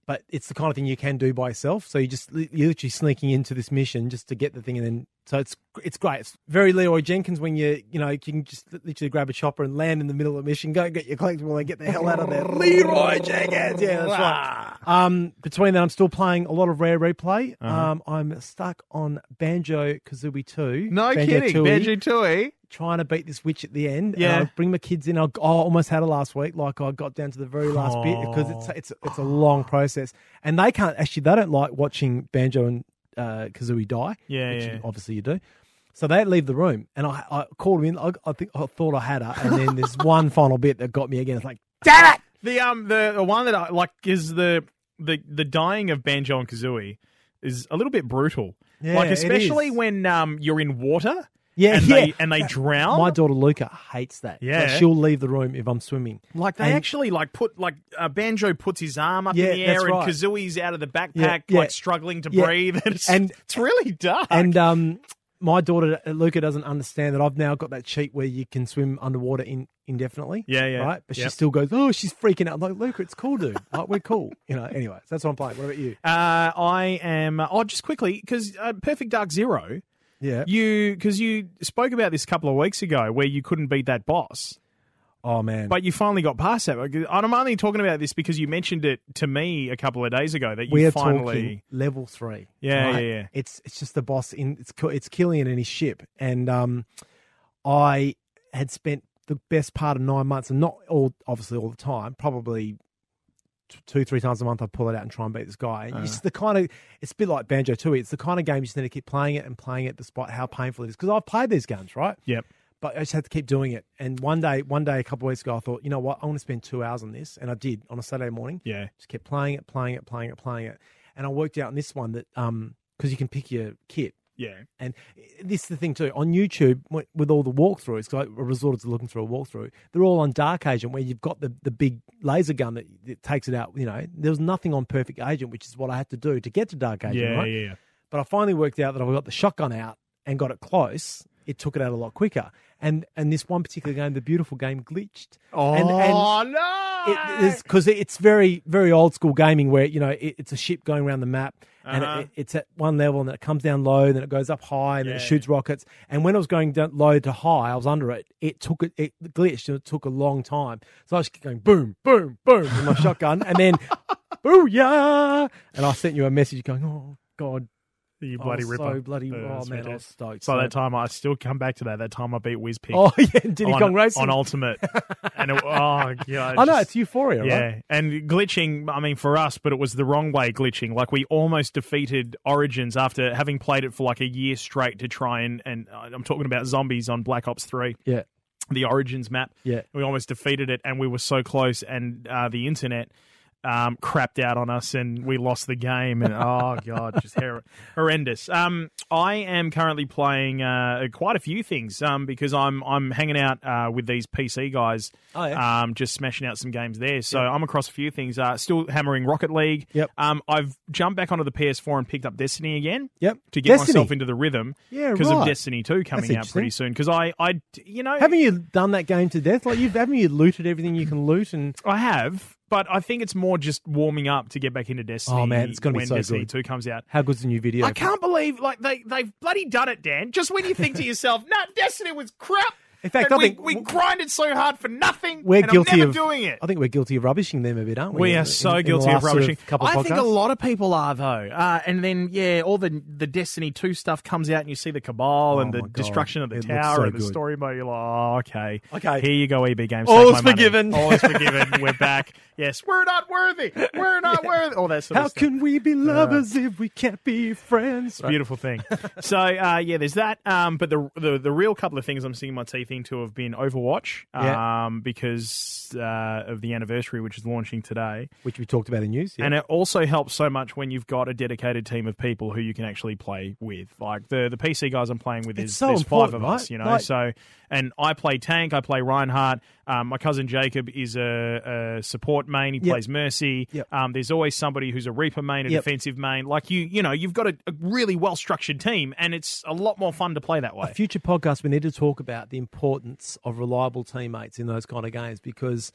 But it's the kind of thing you can do by yourself. So you just you're literally sneaking into this mission just to get the thing, and then so it's it's great. It's very Leeroy Jenkins when you you know you can just literally grab a chopper and land in the middle of a mission, go get your collectible and get the hell out of there. Leeroy Jenkins, yeah, that's right. Um, between that, I'm still playing a lot of Rare Replay. Uh-huh. Um, I'm stuck on Banjo Kazooie 2. No Banjo kidding, Banjo Tooie. Trying to beat this witch at the end. And Yeah. I bring my kids in. I, I almost had it last week. Like I got down to the very last bit because it's it's it's a long process, and they can't actually. They don't like watching Banjo and uh, Kazooie die. Yeah, which yeah. obviously you do. So they leave the room, and I, I called him in. I, I think I thought I had her, and then there's one final bit that got me again. It's like, damn it! The um the, the one that I like is the the the dying of Banjo and Kazooie is a little bit brutal. Yeah, like especially when um you're in water. Yeah, and yeah. they and they drown. My daughter Luca hates that. Yeah. Like, she'll leave the room if I'm swimming. Like they And- actually like put like uh, Banjo puts his arm up Yeah, in the air that's and right. Kazooie's out of the backpack, Yeah, yeah. like struggling to Yeah. breathe. And it's, And- it's really dark. And um, my daughter Luca doesn't understand that I've now got that cheat where you can swim underwater in, indefinitely. Yeah, yeah. Right, but she still goes, "Oh, she's freaking out." I'm like, Luca, it's cool, dude. Like, we're cool. You know. Anyway, so that's what I'm playing. What about you? uh, I am. Oh, just quickly because uh, Perfect Dark Zero. Yeah. You because you spoke about this a couple of weeks ago where you couldn't beat that boss. Oh man. But you finally got past that. And I'm only talking about this because you mentioned it to me a couple of days ago that you we are finally. level three. Yeah, yeah, yeah. It's it's just the boss in it's it's Killian and his ship, and um, I had spent the best part of nine months, and not all obviously all the time, probably two three times a month. I pull it out and try and beat this guy. And Uh-huh. it's the kind of it's a bit like Banjo Tooie. It's the kind of game you just need to keep playing it and playing it despite how painful it is. Because I've played these games, right? Yep. But I just had to keep doing it. And one day, one day, a couple of weeks ago, I thought, you know what? I want to spend two hours on this, and I did on a Saturday morning. Yeah. Just kept playing it, playing it, playing it, playing it, and I worked out on this one that um because you can pick your kit. Yeah. And eh, this is the thing too. On YouTube, with all the walkthroughs, because I resorted to looking through a walkthrough, they're all on Dark Agent, where you've got the, the big laser gun that, that takes it out. You know, there was nothing on Perfect Agent, which is what I had to do to get to Dark Agent. Yeah, right? yeah, yeah. But I finally worked out that if I got the shotgun out and got it close, it took it out a lot quicker. And and this one particular game, the beautiful game, glitched. Oh and, and oh, no! because it's very very old school gaming where you know it, it's a ship going around the map and Uh-huh. it, it's at one level and then it comes down low and then it goes up high and then it shoots rockets. And when it was going down low to high I was under it. It took it, it glitched and it took a long time. So I was going boom boom boom with my shotgun and then booyah! And I sent you a message going oh god you bloody ripper. so bloody oh man I was stoked So that time I still come back to that. That time I beat Wizpig. oh yeah Diddy on, Kong Racing on Ultimate, and it, oh yeah, I know it's euphoria yeah, right and glitching. I mean, for us, but it was the wrong way glitching. Like we almost defeated Origins after having played it for like a year straight to try and and uh, I'm talking about zombies on Black Ops Three, yeah the Origins map. yeah We almost defeated it, and we were so close, and uh, the internet um, crapped out on us, and we lost the game. And oh god, just hor- horrendous. Um, I am currently playing uh, quite a few things um, because I'm I'm hanging out uh, with these PC guys. Oh, yeah. Um, just smashing out some games there. So I'm across a few things. Uh, still hammering Rocket League. Yep. Um, I've jumped back onto the PS4 and picked up Destiny again yep to get Destiny. myself into the rhythm. Yeah, because of. Destiny 2 coming out pretty soon. Because I, I, you know, Haven't you done that game to death? Like you've haven't you looted everything you can loot and I have, but I think it's more just warming up to get back into Destiny. Oh, man, it's gonna be when so Destiny good. Two comes out. How good's the new video? I can't believe like they they've bloody done it, Dan. Just when you think to yourself, "Nah, Destiny was crap." In fact, and I we, think we w- grinded so hard for nothing. We're and guilty I'm never of doing it. I think we're guilty of rubbishing them a bit, aren't we? We are in- so in the guilty of last sort rubbishing. couple of I think a lot of people are though. Uh, and then yeah, all the the Destiny two stuff comes out, and you see the Cabal Oh and the God. destruction of the It tower so and the good. story mode. You're like, oh, okay, Okay. Here you go, EB Games. All Take is money. forgiven. All is forgiven. We're back. Yes, we're not worthy. We're not worthy. All that sort How of stuff. can we be lovers if we can't be friends? Right. Beautiful thing. so uh, yeah, there's that. Um, but the, the the real couple of things I'm seeing my teeth into have been Overwatch. Yeah. Um, because uh, of the anniversary, which is launching today. Which we talked about in news. Yeah. And it also helps so much when you've got a dedicated team of people who you can actually play with. Like the the PC guys I'm playing with It's is so there's five of right? us, you know. Like- so and I play tank, I play Reinhardt. Um, my cousin Jacob is a, a support main. He Yep. plays Mercy. Yep. Um, there's always somebody who's a Reaper main, a Yep. defensive main. Like you, you know, you've got a, a really well structured team, and it's a lot more fun to play that a way. future podcast, we need to talk about the importance of reliable teammates in those kind of games because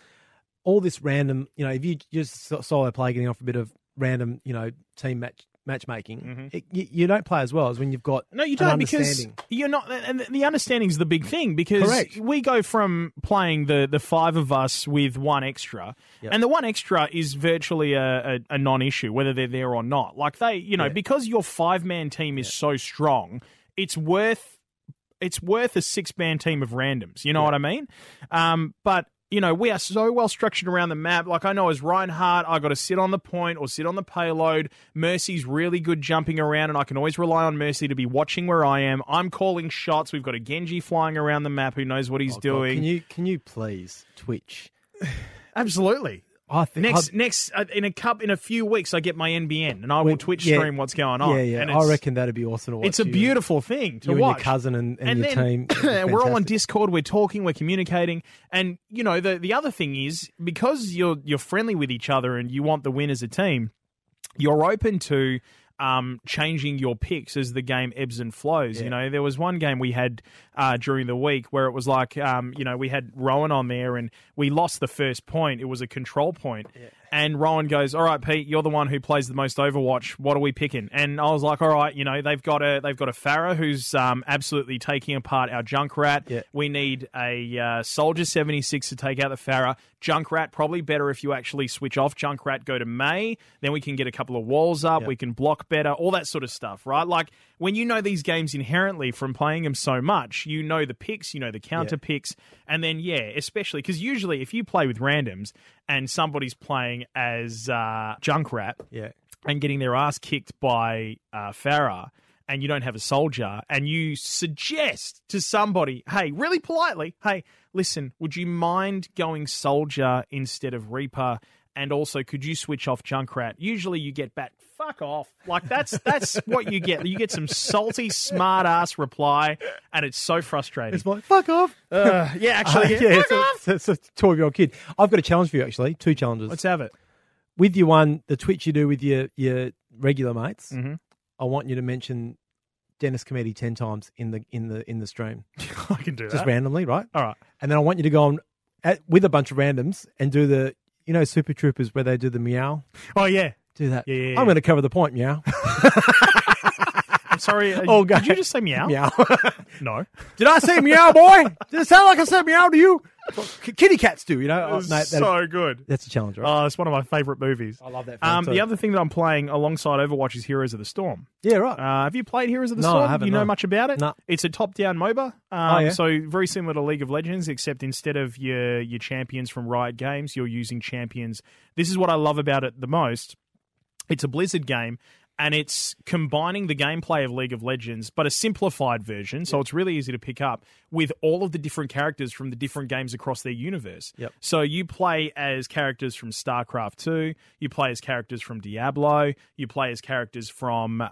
all this random, you know, if you just solo play, getting off a bit of random, you know, team match matchmaking, it, you, you don't play as well as when you've got Mm-hmm. No, you don't because you're not. And the understanding is the big thing because Correct. we go from playing the the five of us with one extra, Yep. and the one extra is virtually a, a, a non-issue whether they're there or not. Like they, you know, Yeah. because your five man team is so strong, it's worth it's worth a six man team of randoms. You know what I mean? Um, but you know, we are so well structured around the map. Like I know as Reinhardt, I got to sit on the point or sit on the payload. Mercy's really good jumping around, and I can always rely on Mercy to be watching where I am. I'm calling shots. We've got a Genji flying around the map who knows what he's Oh, God, doing. Can you can you please Twitch? Absolutely. I think Next, I- next uh, in a cup in a few weeks, I get my NBN, and I will Well, Twitch yeah. stream what's going on. Yeah, yeah. And I reckon that'd be awesome to watch. it's a you- beautiful thing to you and watch. your cousin and, and, your then, team. And we're all on. Discord. We're talking. We're communicating. And you know, the the other thing is because you're you're friendly with each other and you want the win as a team, you're open to um, changing your picks as the game ebbs and flows. You know, there was one game we had uh, during the week where it was like, um, you know, we had Rowan on there and we lost the first point. It was a control point. And Rowan goes, "All right, Pete, you're the one who plays the most Overwatch. What are we picking?" And I was like, "All right, you know, they've got a they've got a Pharah who's um, absolutely taking apart our Junkrat. Yeah. We need a uh, Soldier 76 to take out the Pharah. Junkrat probably better if you actually switch off Junkrat, go to Mei. Then we can get a couple of walls up. Yeah. We can block better. All that sort of stuff, right? Like when you know these games inherently from playing them so much, you know the picks, you know the counter picks, and then yeah, especially because usually if you play with randoms and somebody's playing as uh, Junkrat, Yeah. and getting their ass kicked by uh, Pharah, and you don't have a soldier, and you suggest to somebody, hey, really politely, hey, listen, would you mind going soldier instead of Reaper? And also, could you switch off Junkrat? Usually, you get back. Fuck off! Like that's that's what you get. You get some salty, smart ass reply, and it's so frustrating. It's like fuck off. Uh, yeah, actually, Uh, yeah, it's fuck a, off. it's a- it's a twelve-year-old kid. I've got a challenge for you, actually. Two challenges. Let's have it. with your one, the Twitch you do with your your regular mates. Mhm. I want you to mention Dennis Cometti ten times in the in the in the stream, I can do that. just that. randomly, right? All right. And then I want you to go on at, with a bunch of randoms and do the you know Super Troopers where they do the meow. Oh yeah. Do that. Yeah, yeah, yeah. I'm going to cover the point. Meow. Sorry. uh, Oh, did God. you just say meow? meow. No. Did I say meow, boy? Did it sound like I said meow to you? Kitty cats do, you know. It's so good. that's a challenge, right? Oh, it's one of my favorite movies. I love that. Film Um, too. the other thing that I'm playing alongside Overwatch is Heroes of the Storm. yeah, right. Uh, have you played Heroes of the No, I Storm? haven't, you know no. much about it? No. It's a top-down MOBA. Um, Oh, yeah? So very similar to League of Legends, except instead of your your champions from Riot Games, you're using champions. This is what I love about it the most. It's a Blizzard game. And it's combining the gameplay of League of Legends, but a simplified version, so it's really easy to pick up with all of the different characters from the different games across their universe. Yep. So you play as characters from StarCraft 2, you play as characters from Diablo, you play as characters from uh,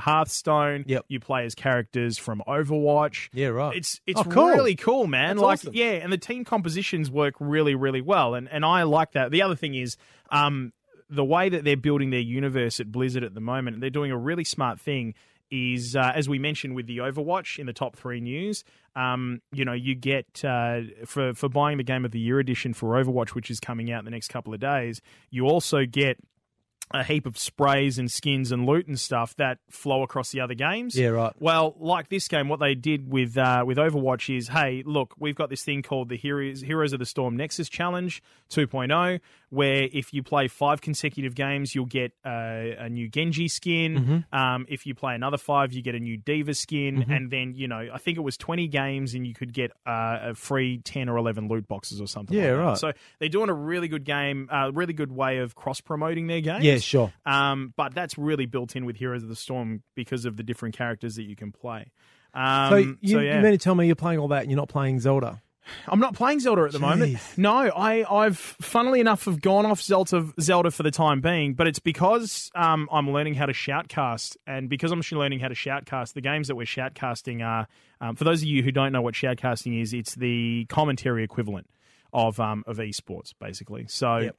Hearthstone, Yep. you play as characters from Overwatch. Yeah, right. It's it's Oh, cool. really cool, man. That's like awesome. yeah, and the team compositions work really really well and and I like that. The other thing is um the way that they're building their universe at Blizzard at the moment, they're doing a really smart thing is, uh, as we mentioned with the Overwatch in the top three news, um, you know, you get uh, for for buying the Game of the Year edition for Overwatch, which is coming out in the next couple of days. You also get a heap of sprays and skins and loot and stuff that flow across the other games. Yeah, right. Well, like this game, what they did with uh, with Overwatch is, hey, look, we've got this thing called the Heroes Heroes of the Storm Nexus Challenge 2.0, where if you play five consecutive games, you'll get uh, a new Genji skin. Um, if you play another five, you get a new D.Va skin, and then you know, I think it was 20 games, and you could get uh, a free 10 or 11 loot boxes or something. Yeah, like that. right. So they're doing a really good game, uh, really good way of cross promoting their game. Yeah, sure. Um, but that's really built in with Heroes of the Storm because of the different characters that you can play. Um, So you, yeah. you mean to tell me you're playing all that and you're not playing Zelda? I'm not playing Zelda at the moment. No, I, I've funnily enough have gone off Zelda, Zelda for the time being, but it's because um, I'm learning how to shoutcast, and because I'm learning how to shoutcast, the games that we're shoutcasting are. Um, for those of you who don't know what shoutcasting is, it's the commentary equivalent of um, of esports, basically. So Yep.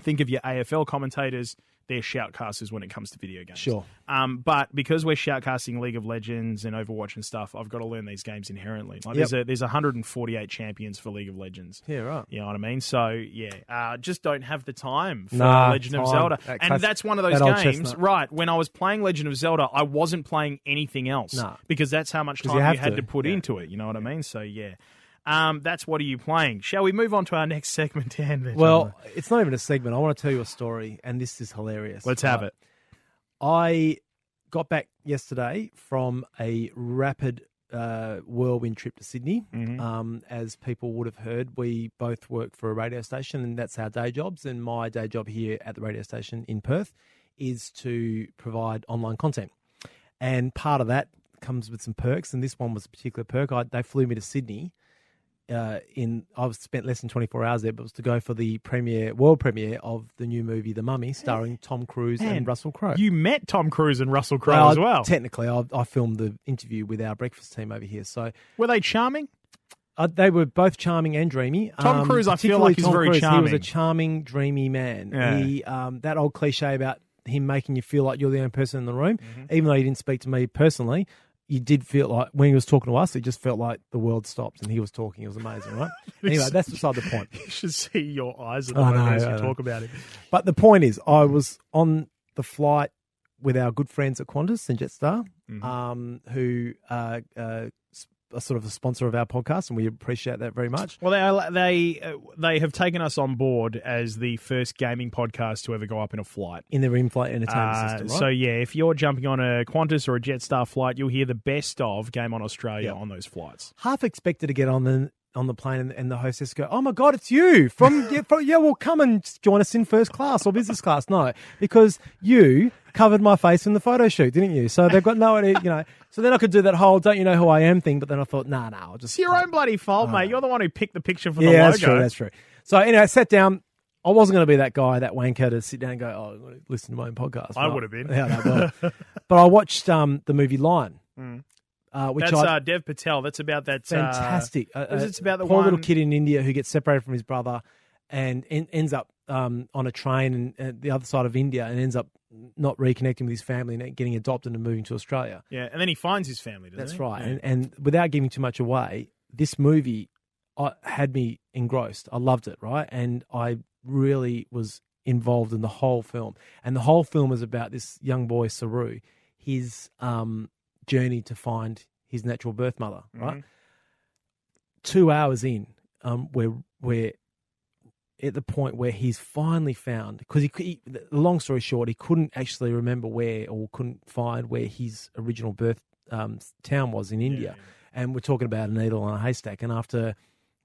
Think of your AFL commentators. They're shoutcasters when it comes to video games. Sure. Um, but because we're shoutcasting League of Legends and Overwatch and stuff, I've got to learn these games inherently. Like Yep. there's a, there's 148 champions for League of Legends. Yeah, right. You know what I mean? So yeah, uh, just don't have the time for Nah, Legend of time. Zelda, That and that's one of those games. Right when I was playing Legend of Zelda, I wasn't playing anything else Nah. because that's how much time you you, had to. to, put Yeah. into it. You know what I mean? So yeah, um, that's what are you playing? Shall we move on to our next segment, Dan? Well, it's not even a segment. I want to tell you a story, and this is hilarious. let's have Right. it. I got back yesterday from a rapid uh, whirlwind trip to Sydney. Mhm. Um, as people would have heard, we both work for a radio station, and that's our day jobs. And my day job here at the radio station in Perth is to provide online content. And part of that comes with some perks, and this one was a particular perk. I, they flew me to Sydney. Uh, in I've spent less than 24 hours there, but it was to go for the premiere, world premiere of the new movie The Mummy, starring Tom Cruise Man, and Russell Crowe. You met Tom Cruise and Russell Crowe Well, as well. Technically, I, I filmed the interview with our breakfast team over here, so Were they charming? uh, they were both charming and dreamy. Tom Um, Cruise, I feel like he's Tom very Cruise, He was a charming, dreamy man. Yeah. He um, that old cliche about him making you feel like you're the only person in the room, Mm-hmm. even though he didn't speak to me personally. You did feel like when he was talking to us, it just felt like the world stopped and he was talking. It was amazing, right? anyway, that's beside the point. You should see your eyes at the moment know, as you know. talk about it. But the point is, I was on the flight with our good friends at Qantas and Jetstar, Mm-hmm. um, who uh, uh, are sort of a sponsor of our podcast, and we appreciate that very much. Well, they are, they uh, they have taken us on board as the first gaming podcast to ever go up in a flight. In their in-flight entertainment Uh, system, right? So yeah, if you're jumping on a Qantas or a Jetstar flight, you'll hear the best of Game on Australia Yeah. on those flights. half expected to get on the on the plane and, and the hostess go, "Oh my god, it's you from yeah, from, yeah, well come and join us in first class or business class." No, because you covered my face in the photo shoot, didn't you? So they've got no idea, you know. So then I could do that whole "Don't you know who I am" thing, but then I thought, "Nah, nah, I'll just." It's your own bloody fault, mate. You're the one who picked the picture for yeah, the logo. that's true. That's true. So anyway, I sat down. I wasn't going to be that guy, that wanker, to sit down and go, "Oh, listen to my own podcast." I would have been. Yeah, no, well. but I watched um, the movie Lion, uh, which. That's I uh, Dev Patel. That's about that. uh, fantastic. Uh, uh, it's about the poor little kid in India who gets separated from his brother and en- ends up um, on a train and at the other side of India and ends up not reconnecting with his family and getting adopted and moving to Australia. yeah, and then he finds his family. Doesn't That's he? right. Yeah. And, and without giving too much away, this movie uh, had me engrossed. I loved it, right? And I really was involved in the whole film. And the whole film is about this young boy, Saroo, his um, journey to find his natural birth mother, right? Two hours in, um, we're, we're at the point where he's finally found, because he, he, the long story short, he couldn't actually remember where or couldn't find where his original birth um, town was in India. And we're talking about a needle in a haystack. And after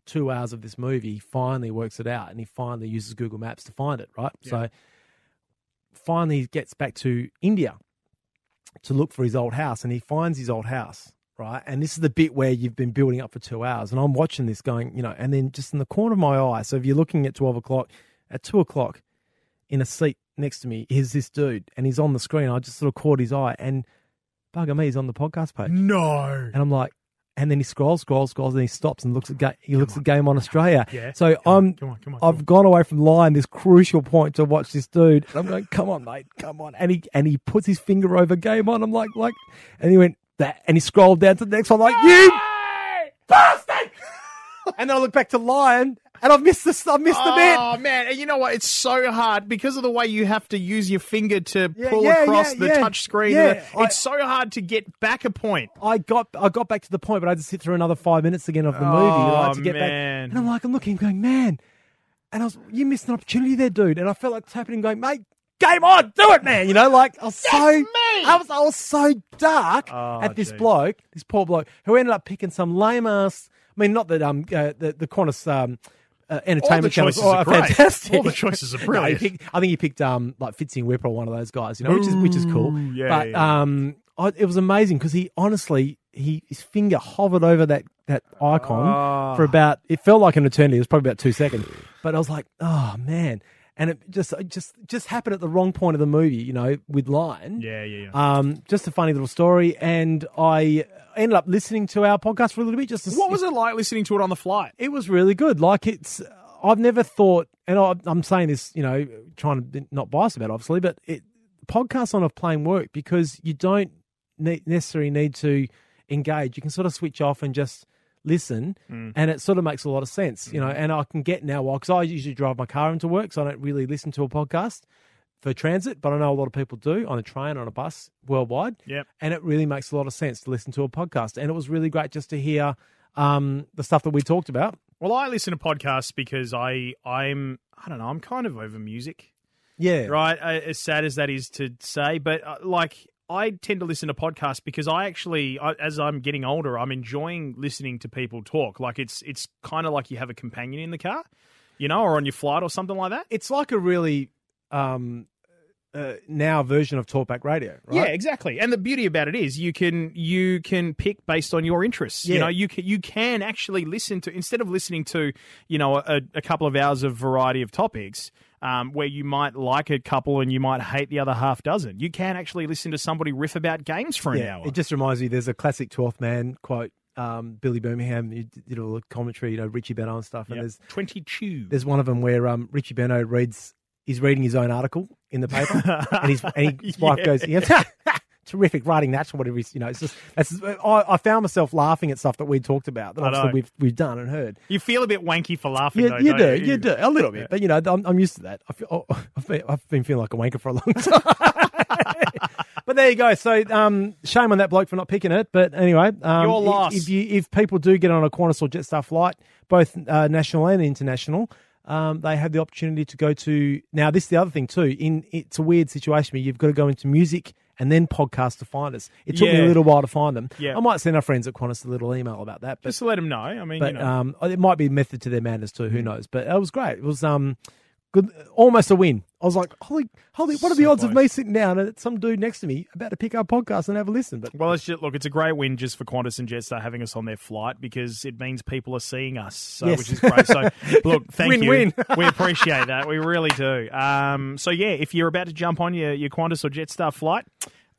two hours of this movie, he finally works it out and he finally uses Google Maps to find it, right? So finally he gets back to India to look for his old house and he finds his old house, right? And this is the bit where you've been building up for two hours. And I'm watching this going, you know, and then just in the corner of my eye, so if you're looking at 12 o'clock, at two o'clock in a seat next to me is this dude and he's on the screen. I just sort of caught his eye and bugger me, he's on the podcast page. No. And I'm like, and then he scrolls, scrolls, scrolls, and he stops and looks at ga- he looks at Game on Australia. Yeah, So come I'm come on, come on, I've come on. gone away from line this crucial point to watch this dude, and I'm going, come on, mate, come on, and he and he puts his finger over Game on. I'm like, like, and he went that, and he scrolled down to the next one, like you bastard. And then I look back to Lion, and I've missed the I've missed the bit. Oh man, and you know what? It's so hard because of the way you have to use your finger to Yeah, pull yeah, across yeah, the touch screen. Yeah, I- it's so hard to get back a point. I got I got back to the point, but I had to sit through another five minutes again of the movie Oh, like, to get man. back. And I'm like, I'm looking, going, man. And I was, you missed an opportunity there, dude. And I felt like tapping him, going, mate, game on, do it, man. You know, like I was so, I was, I was so dark Oh, at this geez. bloke, this poor bloke, who ended up picking some lame ass. I mean, not that um uh, the the Qantas um. Uh, entertainment channels are are great. fantastic. All the choices are No, brilliant. picked- I think he picked um like Fitzy Wippa or one of those guys, you know, which is which is cool. Ooh, yeah, but yeah. um, I, it was amazing because he honestly he his finger hovered over that that icon Ah. for about it felt like an eternity. It was probably about two seconds, but I was like, oh man, and it just it just just happened at the wrong point of the movie, you know, with Lion. Yeah, yeah, yeah. Um, just a funny little story, and I ended up listening to our podcast for a little bit. Just to, what was it like listening to it on the flight? it was really good. Like it's, I've never thought, and I, I'm saying this, you know, trying to be not biased about, it, obviously, but it podcasts on a plane work because you don't ne- necessarily need to engage. You can sort of switch off and just listen, mm. and it sort of makes a lot of sense, you know. Mm-hmm. And I can get now, because I usually drive my car into work, so I don't really listen to a podcast for transit, but I know a lot of people do on a train, on a bus, worldwide. Yep. And it really makes a lot of sense to listen to a podcast. And it was really great just to hear um, the stuff that we talked about. Well, I listen to podcasts because I I'm I don't know I'm kind of over music, Yeah. right? As sad as that is to say, but uh, like I tend to listen to podcasts because I actually, as I'm getting older, I'm enjoying listening to people talk. Like it's it's kind of like you have a companion in the car, you know, or on your flight or something like that. It's like a really um, uh, now version of Talkback Radio, right? Yeah, exactly. And the beauty about it is you can you can pick based on your interests. You know, you can you can actually listen to instead of listening to you know a, a couple of hours of variety of topics. Um, where you might like a couple and you might hate the other half dozen. You can actually listen to somebody riff about games for an Yeah, hour. It just reminds me. There's a classic Twelfth Man quote. Um, Billy Birmingham he did all the commentary, you know, Richie Benaud and stuff. And Yep. there's twenty-two. there's one of them where um, Richie Benaud reads. He's reading his own article in the paper, and his, and his wife Yeah. goes, he goes "Terrific writing, that's whatever." He's, you know, it's just. That's, I, I found myself laughing at stuff that we talked about that obviously we've we've done and heard. You feel a bit wanky for laughing, You, though. you do, you do a little bit, but you know, I'm, I'm used to that. I feel, oh, I've, been, I've been feeling like a wanker for a long time. but there you go. So, um, shame on that bloke for not picking it. But anyway, um, Your if- If, you if people do get on a Qantas or Jetstar flight, both uh, national and international. Um, they have the opportunity to go to now. This is the other thing too. In it's a weird situation where you've got to go into music and then podcast to find us. It took me a little while to find them. Yeah. I might send our friends at Qantas a little email about that. But Just to let them know. I mean, but you know. um, it might be a method to their madness too. Who knows? But it was great. It was um, good, almost a win. I was like, holy, holy, what are the So odds of me sitting down and some dude next to me about to pick up podcast and have a listen? But Well, it's just, look, it's a great win just for Qantas and Jetstar having us on their flight because it means people are seeing us, so, Yes. which is great. So, look, thank Win-win. you. we appreciate that. We really do. Um, so, yeah, if you're about to jump on your, your Qantas or Jetstar flight,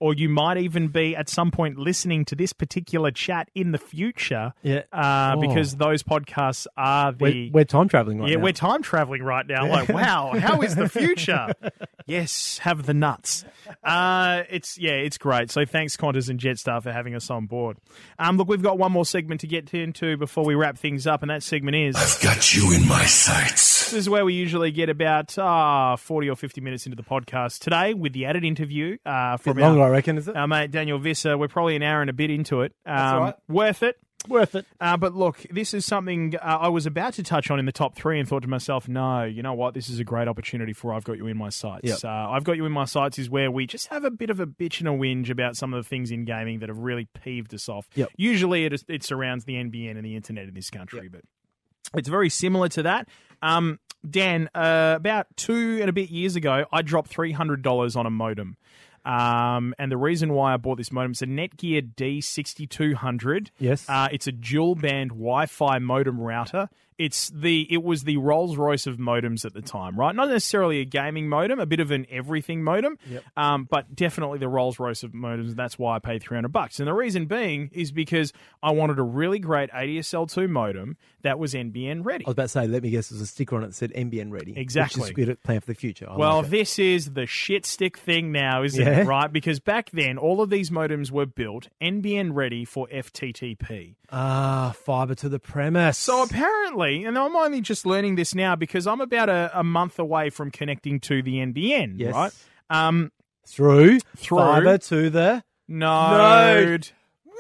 or you might even be at some point listening to this particular chat in the future, Yeah. uh, Oh. because those podcasts are the. we're, we're time traveling right yeah, now. we're time traveling right now. Like, wow, how is the future? yes, have the nuts. Uh, it's yeah, it's great. So thanks, Qantas and Jetstar, for having us on board. Um, look, we've got one more segment to get into before we wrap things up, and that segment is I've got you in my sights. This is where we usually get about uh, forty or fifty minutes into the podcast. Today, with the added interview uh, from longer, I our, reckon, is it? our mate Daniel Visser, we're probably an hour and a bit into it. Um, all right. Worth it. Worth it. Uh, but look, this is something uh, I was about to touch on in the top three and thought to myself, no, you know what? This is a great opportunity for I've Got You in My Sights. Yep. Uh, I've Got You in My Sights is where we just have a bit of a bitch and a whinge about some of the things in gaming that have really peeved us off. Yep. Usually it, is, it surrounds the NBN and the internet in this country, but it's very similar to that. Um, Dan, uh, about two and a bit years ago, I dropped $300 on a modem. Um, and the reason why I bought this modem is a Netgear D6200. Yes. Uh, it's a dual band Wi Fi modem router. It's the it was the Rolls Royce of modems at the time, right? Not necessarily a gaming modem, a bit of an everything modem, um, but definitely the Rolls Royce of modems. And that's why I paid three hundred bucks. And the reason being is because I wanted a really great ADSL two modem that was NBN ready. I was about to say, let me guess, there's a sticker on it that said NBN ready. Exactly. Which is good plan for the future. I Well, like this is the shit stick thing now, isn't Yeah. it? Right? Because back then, all of these modems were built NBN ready for FTTP. Ah, fiber to the premise. So apparently, and I'm only just learning this now because I'm about a, a month away from connecting to the NBN, yes, right? Um, through Through. fiber to the node.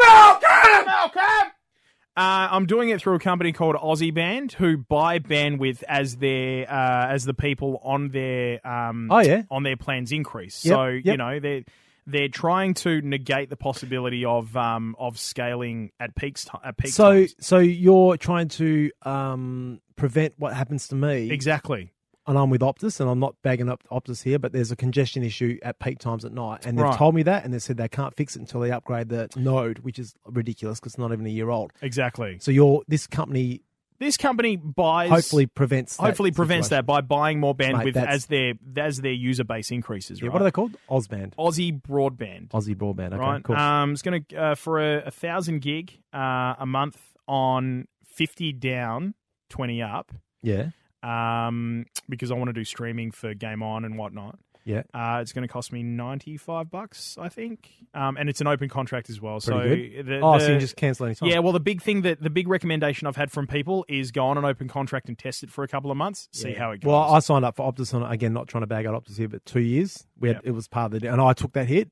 Malcolm! Malcolm! Uh, I'm doing it through a company called Aussie Band, who buy bandwidth as their uh, as the people on their um, Oh, yeah. on their plans increase. Yep, so you yep. know they're they're trying to negate the possibility of um, of scaling at peaks at peak so times. so you're trying to um, prevent what happens to me. Exactly. and I'm with Optus, and I'm not bagging up Optus here, but there's a congestion issue at peak times at night, and they've Right. told me that, and they said they can't fix it until they upgrade the node, which is ridiculous because it's not even a year old. Exactly. So you're this company This company buys hopefully prevents that hopefully prevents situation. that by buying more bandwidth that's- as their as their user base increases. Yeah, right? what are they called? Ozband, Aussie broadband. Aussie broadband. Okay, right. cool. Um, it's going to uh, for a, a thousand gig uh, a month on fifty down, twenty up. yeah, Um, because I want to do streaming for Game On and whatnot. Yeah. Uh, it's going to cost me ninety five bucks, I think. Um, and it's an open contract as well. Pretty so the, oh, so you just cancel any time. yeah, well, the big thing that the big recommendation I've had from people is go on an open contract and test it for a couple of months, see how it goes. Well, I signed up for Optus on again, not trying to bag out Optus here, but two years. We had, Yep. it was part of the, deal, and I took that hit,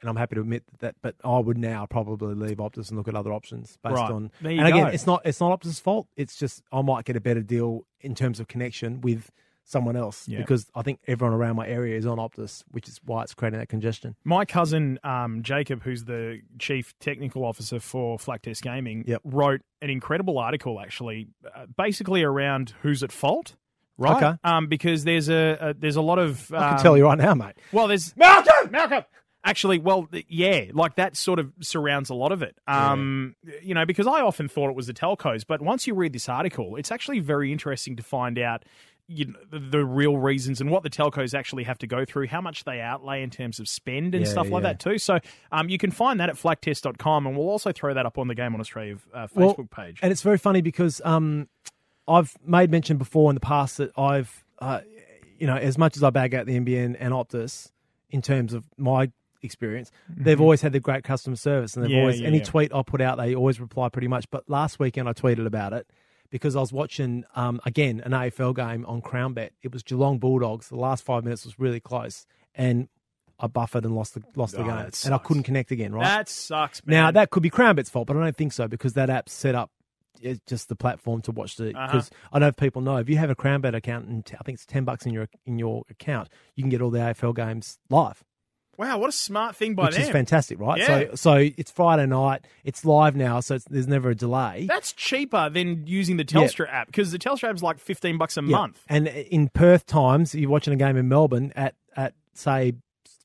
and I'm happy to admit that. But I would now probably leave Optus and look at other options based Right. on. And again, go. it's not it's not Optus' fault. It's just I might get a better deal in terms of connection with someone else Yeah. because I think everyone around my area is on Optus, which is why it's creating that congestion. My cousin um, Jacob, who's the chief technical officer for Flak Test Gaming, Yep. wrote an incredible article actually, uh, basically around who's at fault. Right, Okay. um, because there's a, a there's a lot of I um, can tell you right now, mate. Well, there's Malcolm, Malcolm. Actually, well, yeah, like that sort of surrounds a lot of it. Um, you know, because I often thought it was the telcos, but once you read this article, it's actually very interesting to find out. You know, the, the real reasons and what the telcos actually have to go through, how much they outlay in terms of spend and Yeah, stuff like yeah. that too. So um, you can find that at flaktest.com and we'll also throw that up on the Game on Australia uh, Well, Facebook page. And it's very funny because um, I've made mention before in the past that I've, uh, you know, as much as I bag out the NBN and Optus in terms of my experience, they've always had the great customer service, and they've Mm-hmm. Yeah, always any tweet I put out, they always reply pretty much. But last weekend I tweeted about it because I was watching um, again an AFL game on Crown Bet. It was Geelong Bulldogs. The last five minutes was really close, and I buffered and lost the lost the Oh, game, and I couldn't connect again. Right That sucks, man. now that could be Crownbet's fault, but I don't think so because that app set up it's just the platform to watch the. Uh-huh. Because I know if people know if you have a Crownbet account and t- I think it's ten bucks in your in your account, you can get all the AFL games live, wow, what a smart thing by which them. is fantastic, right? Yeah. So so it's Friday night, it's live now, so it's, there's never a delay. That's cheaper than using the Telstra app because the Telstra app's like fifteen bucks a Yeah. month. And in Perth times, you're watching a game in Melbourne at at say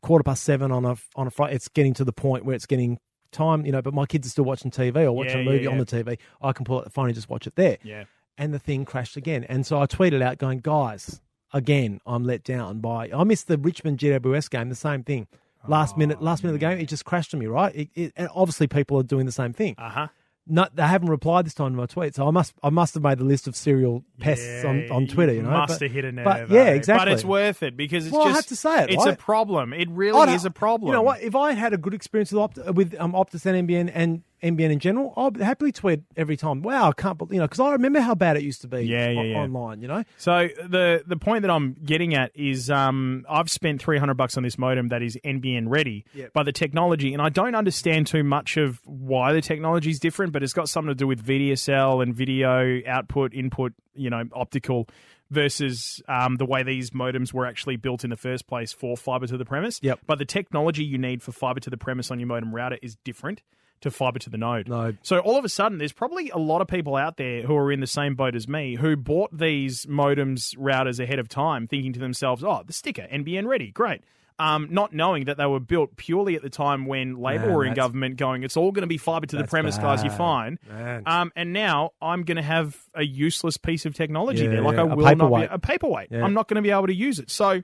quarter past seven on a on a Friday. It's getting to the point where it's getting time, you know. But my kids are still watching TV or watching Yeah, a yeah, movie yeah. on the TV. I can pull out the phone and just watch it there. Yeah. and the thing crashed again. And so I tweeted out going, guys, again, I'm let down by. I missed the Richmond GWS game, the same thing. Last minute, last minute of the game, it just crashed on me, right? It, it, and obviously, people are doing the same thing. Uh huh. No, they haven't replied this time to my tweet, so I must, I must have made the list of serial pests on, on Twitter. You know, must but, have hit a nerve. But yeah, eh? exactly. But it's worth it because it's Well, I just. have to say it, It's a problem. It really I'd- is a problem. You know what? If I had a good experience with Opt- with um, Optus and NBN and NBN in general, I'll happily tweet every time. Wow, I can't believe you know because I remember how bad it used to be. Yeah, yeah, o- yeah. online. You know, So the the point that I'm getting at is um, I've spent 300 bucks on this modem that is NBN ready Yep. by the technology, and I don't understand too much of why the technology is different, but it's got something to do with VDSL and video output, input, you know, optical versus um, the way these modems were actually built in the first place for fiber to the premise. Yep. But the technology you need for fiber to the premise on your modem router is different to fiber to the node. No. So all of a sudden, there's probably a lot of people out there who are in the same boat as me who bought these modems routers ahead of time, thinking to themselves, "Oh, the sticker NBN ready, great." Um, not knowing that they were built purely at the time when Labor Man, were in government, going, "It's all going to be fiber to the premise, guys. You're fine." Um, and now I'm going to have a useless piece of technology Yeah, there. Like yeah. I A will not be a paperweight. Yeah. I'm not going to be able to use it. So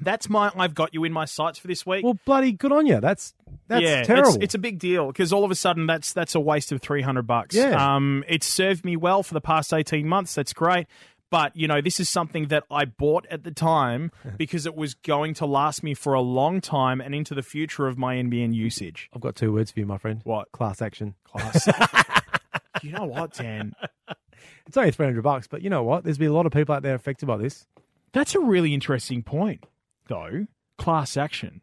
that's my. I've got you in my sights for this week. Well, bloody good on you. That's that's yeah, terrible. It's, it's a big deal because all of a sudden that's that's a waste of three hundred bucks. Yeah. Um, it's served me well for the past eighteen months. That's great. But you know, this is something that I bought at the time because it was going to last me for a long time and into the future of my NBN usage. I've got two words for you, my friend. What? Class action. Class. you know what, Dan? It's only three hundred bucks, but you know what? There's been a lot of people out there affected by this. That's a really interesting point, though. Class action.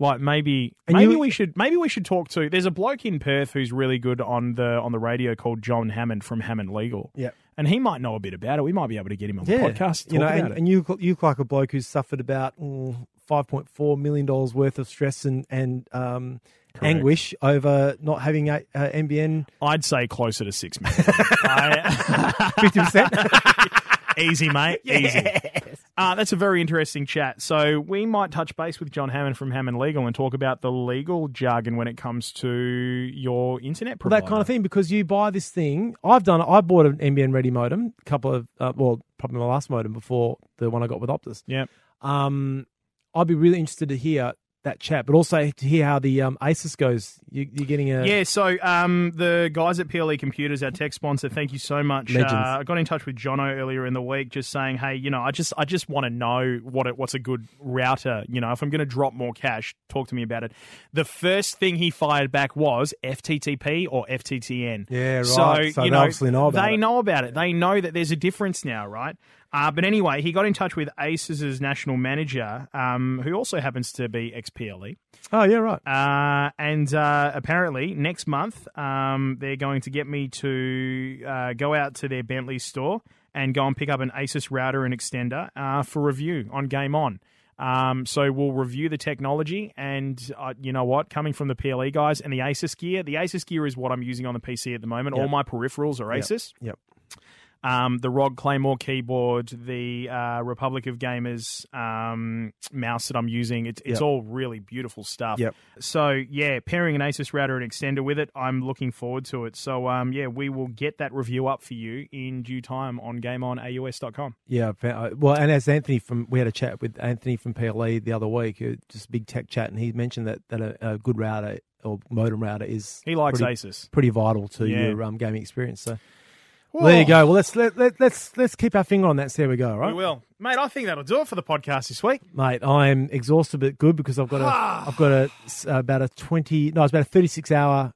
Yeah. Like maybe And maybe you- we should maybe we should talk to. There's a bloke in Perth who's really good on the on the radio called John Hammond from Hammond Legal. Yeah. and he might know a bit about it. We might be able to get him on the podcast. You know, and, and you you look like a bloke who's suffered about mm, five point four million dollars worth of stress and and um, anguish over not having a, a NBN I'd say closer to six million. Fifty percent. easy, mate. Easy. Uh, that's a very interesting chat. So we might touch base with John Hammond from Hammond Legal and talk about the legal jargon when it comes to your internet Well, provider. that kind of thing because you buy this thing. I've done. I bought an NBN ready modem. A couple of uh, well, probably my last modem before the one I got with Optus. Yeah. Um, I'd be really interested to hear that chat, but also to hear how the um, ASUS goes. You, you're getting a Yeah, so um, the guys at PLE Computers, our tech sponsor, thank you so much. Uh, I got in touch with Jono earlier in the week, just saying, hey, you know, I just I just want to know what it, what's a good router. You know, if I'm going to drop more cash, talk to me about it. The first thing he fired back was FTTP or FTTN. Yeah, right. So, So you they know, know they it. know about it. They know that there's a difference now, right? Uh, but anyway, he got in touch with ASUS's national manager, um, who also happens to be ex PLE. oh yeah, right. Uh, and uh, apparently, next month, um, they're going to get me to uh, go out to their Bentley store and go and pick up an Asus router and extender uh, for review on Game On. Um, so we'll review the technology, and uh, you know what? Coming from the PLE guys and the Asus gear, the Asus gear is what I'm using on the PC at the moment. All my peripherals are Asus. Yep. Um, the ROG Claymore keyboard, the uh, Republic of Gamers um, mouse that I'm using, it's, it's Yep. all really beautiful stuff. Yep. So, yeah, pairing an Asus router and extender with it, I'm looking forward to it. So, um, yeah, we will get that review up for you in due time on GameOnAUS.com. Yeah, uh, well, and as Anthony from we had a chat with Anthony from PLE the other week, uh, just a big tech chat, and he mentioned that that a, a good router or modem router is He likes pretty, Asus. pretty vital to Yeah. your um, gaming experience. So there you go. Well, let's let, let, let's let's keep our finger on that. So there we go. all We Right, will. Mate, I think that'll do it for the podcast this week. mate. I'm exhausted but good because I've got a I've got a about a twenty no, it's about a thirty six hour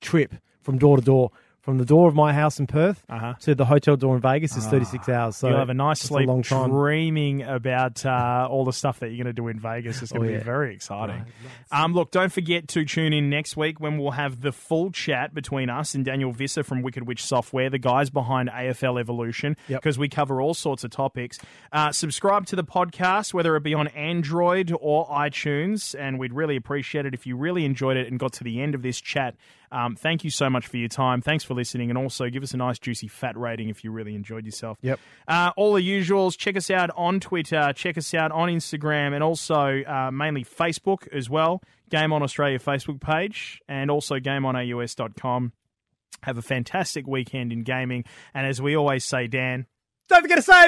trip from door to door. From the door of my house in Perth Uh-huh. to the hotel door in Vegas is 36 hours. So You'll have a nice sleep a long time. dreaming about uh, all the stuff that you're going to do in Vegas. It's going to Oh, be very exciting. Um, look, don't forget to tune in next week when we'll have the full chat between us and Daniel Visser from Wicked Witch Software, the guys behind AFL Evolution, Yep. because we cover all sorts of topics. Uh, subscribe to the podcast, whether it be on Android or iTunes, and we'd really appreciate it if you really enjoyed it and got to the end of this chat. Um, thank you so much for your time. Thanks for listening, and also give us a nice, juicy, fat rating if you really enjoyed yourself. Yep. Uh, all the usuals. Check us out on Twitter. Check us out on Instagram, and also uh, mainly Facebook as well. Game on Australia Facebook page, and also GameOnAUS.com. Have a fantastic weekend in gaming, and as we always say, Dan. Don't forget to save.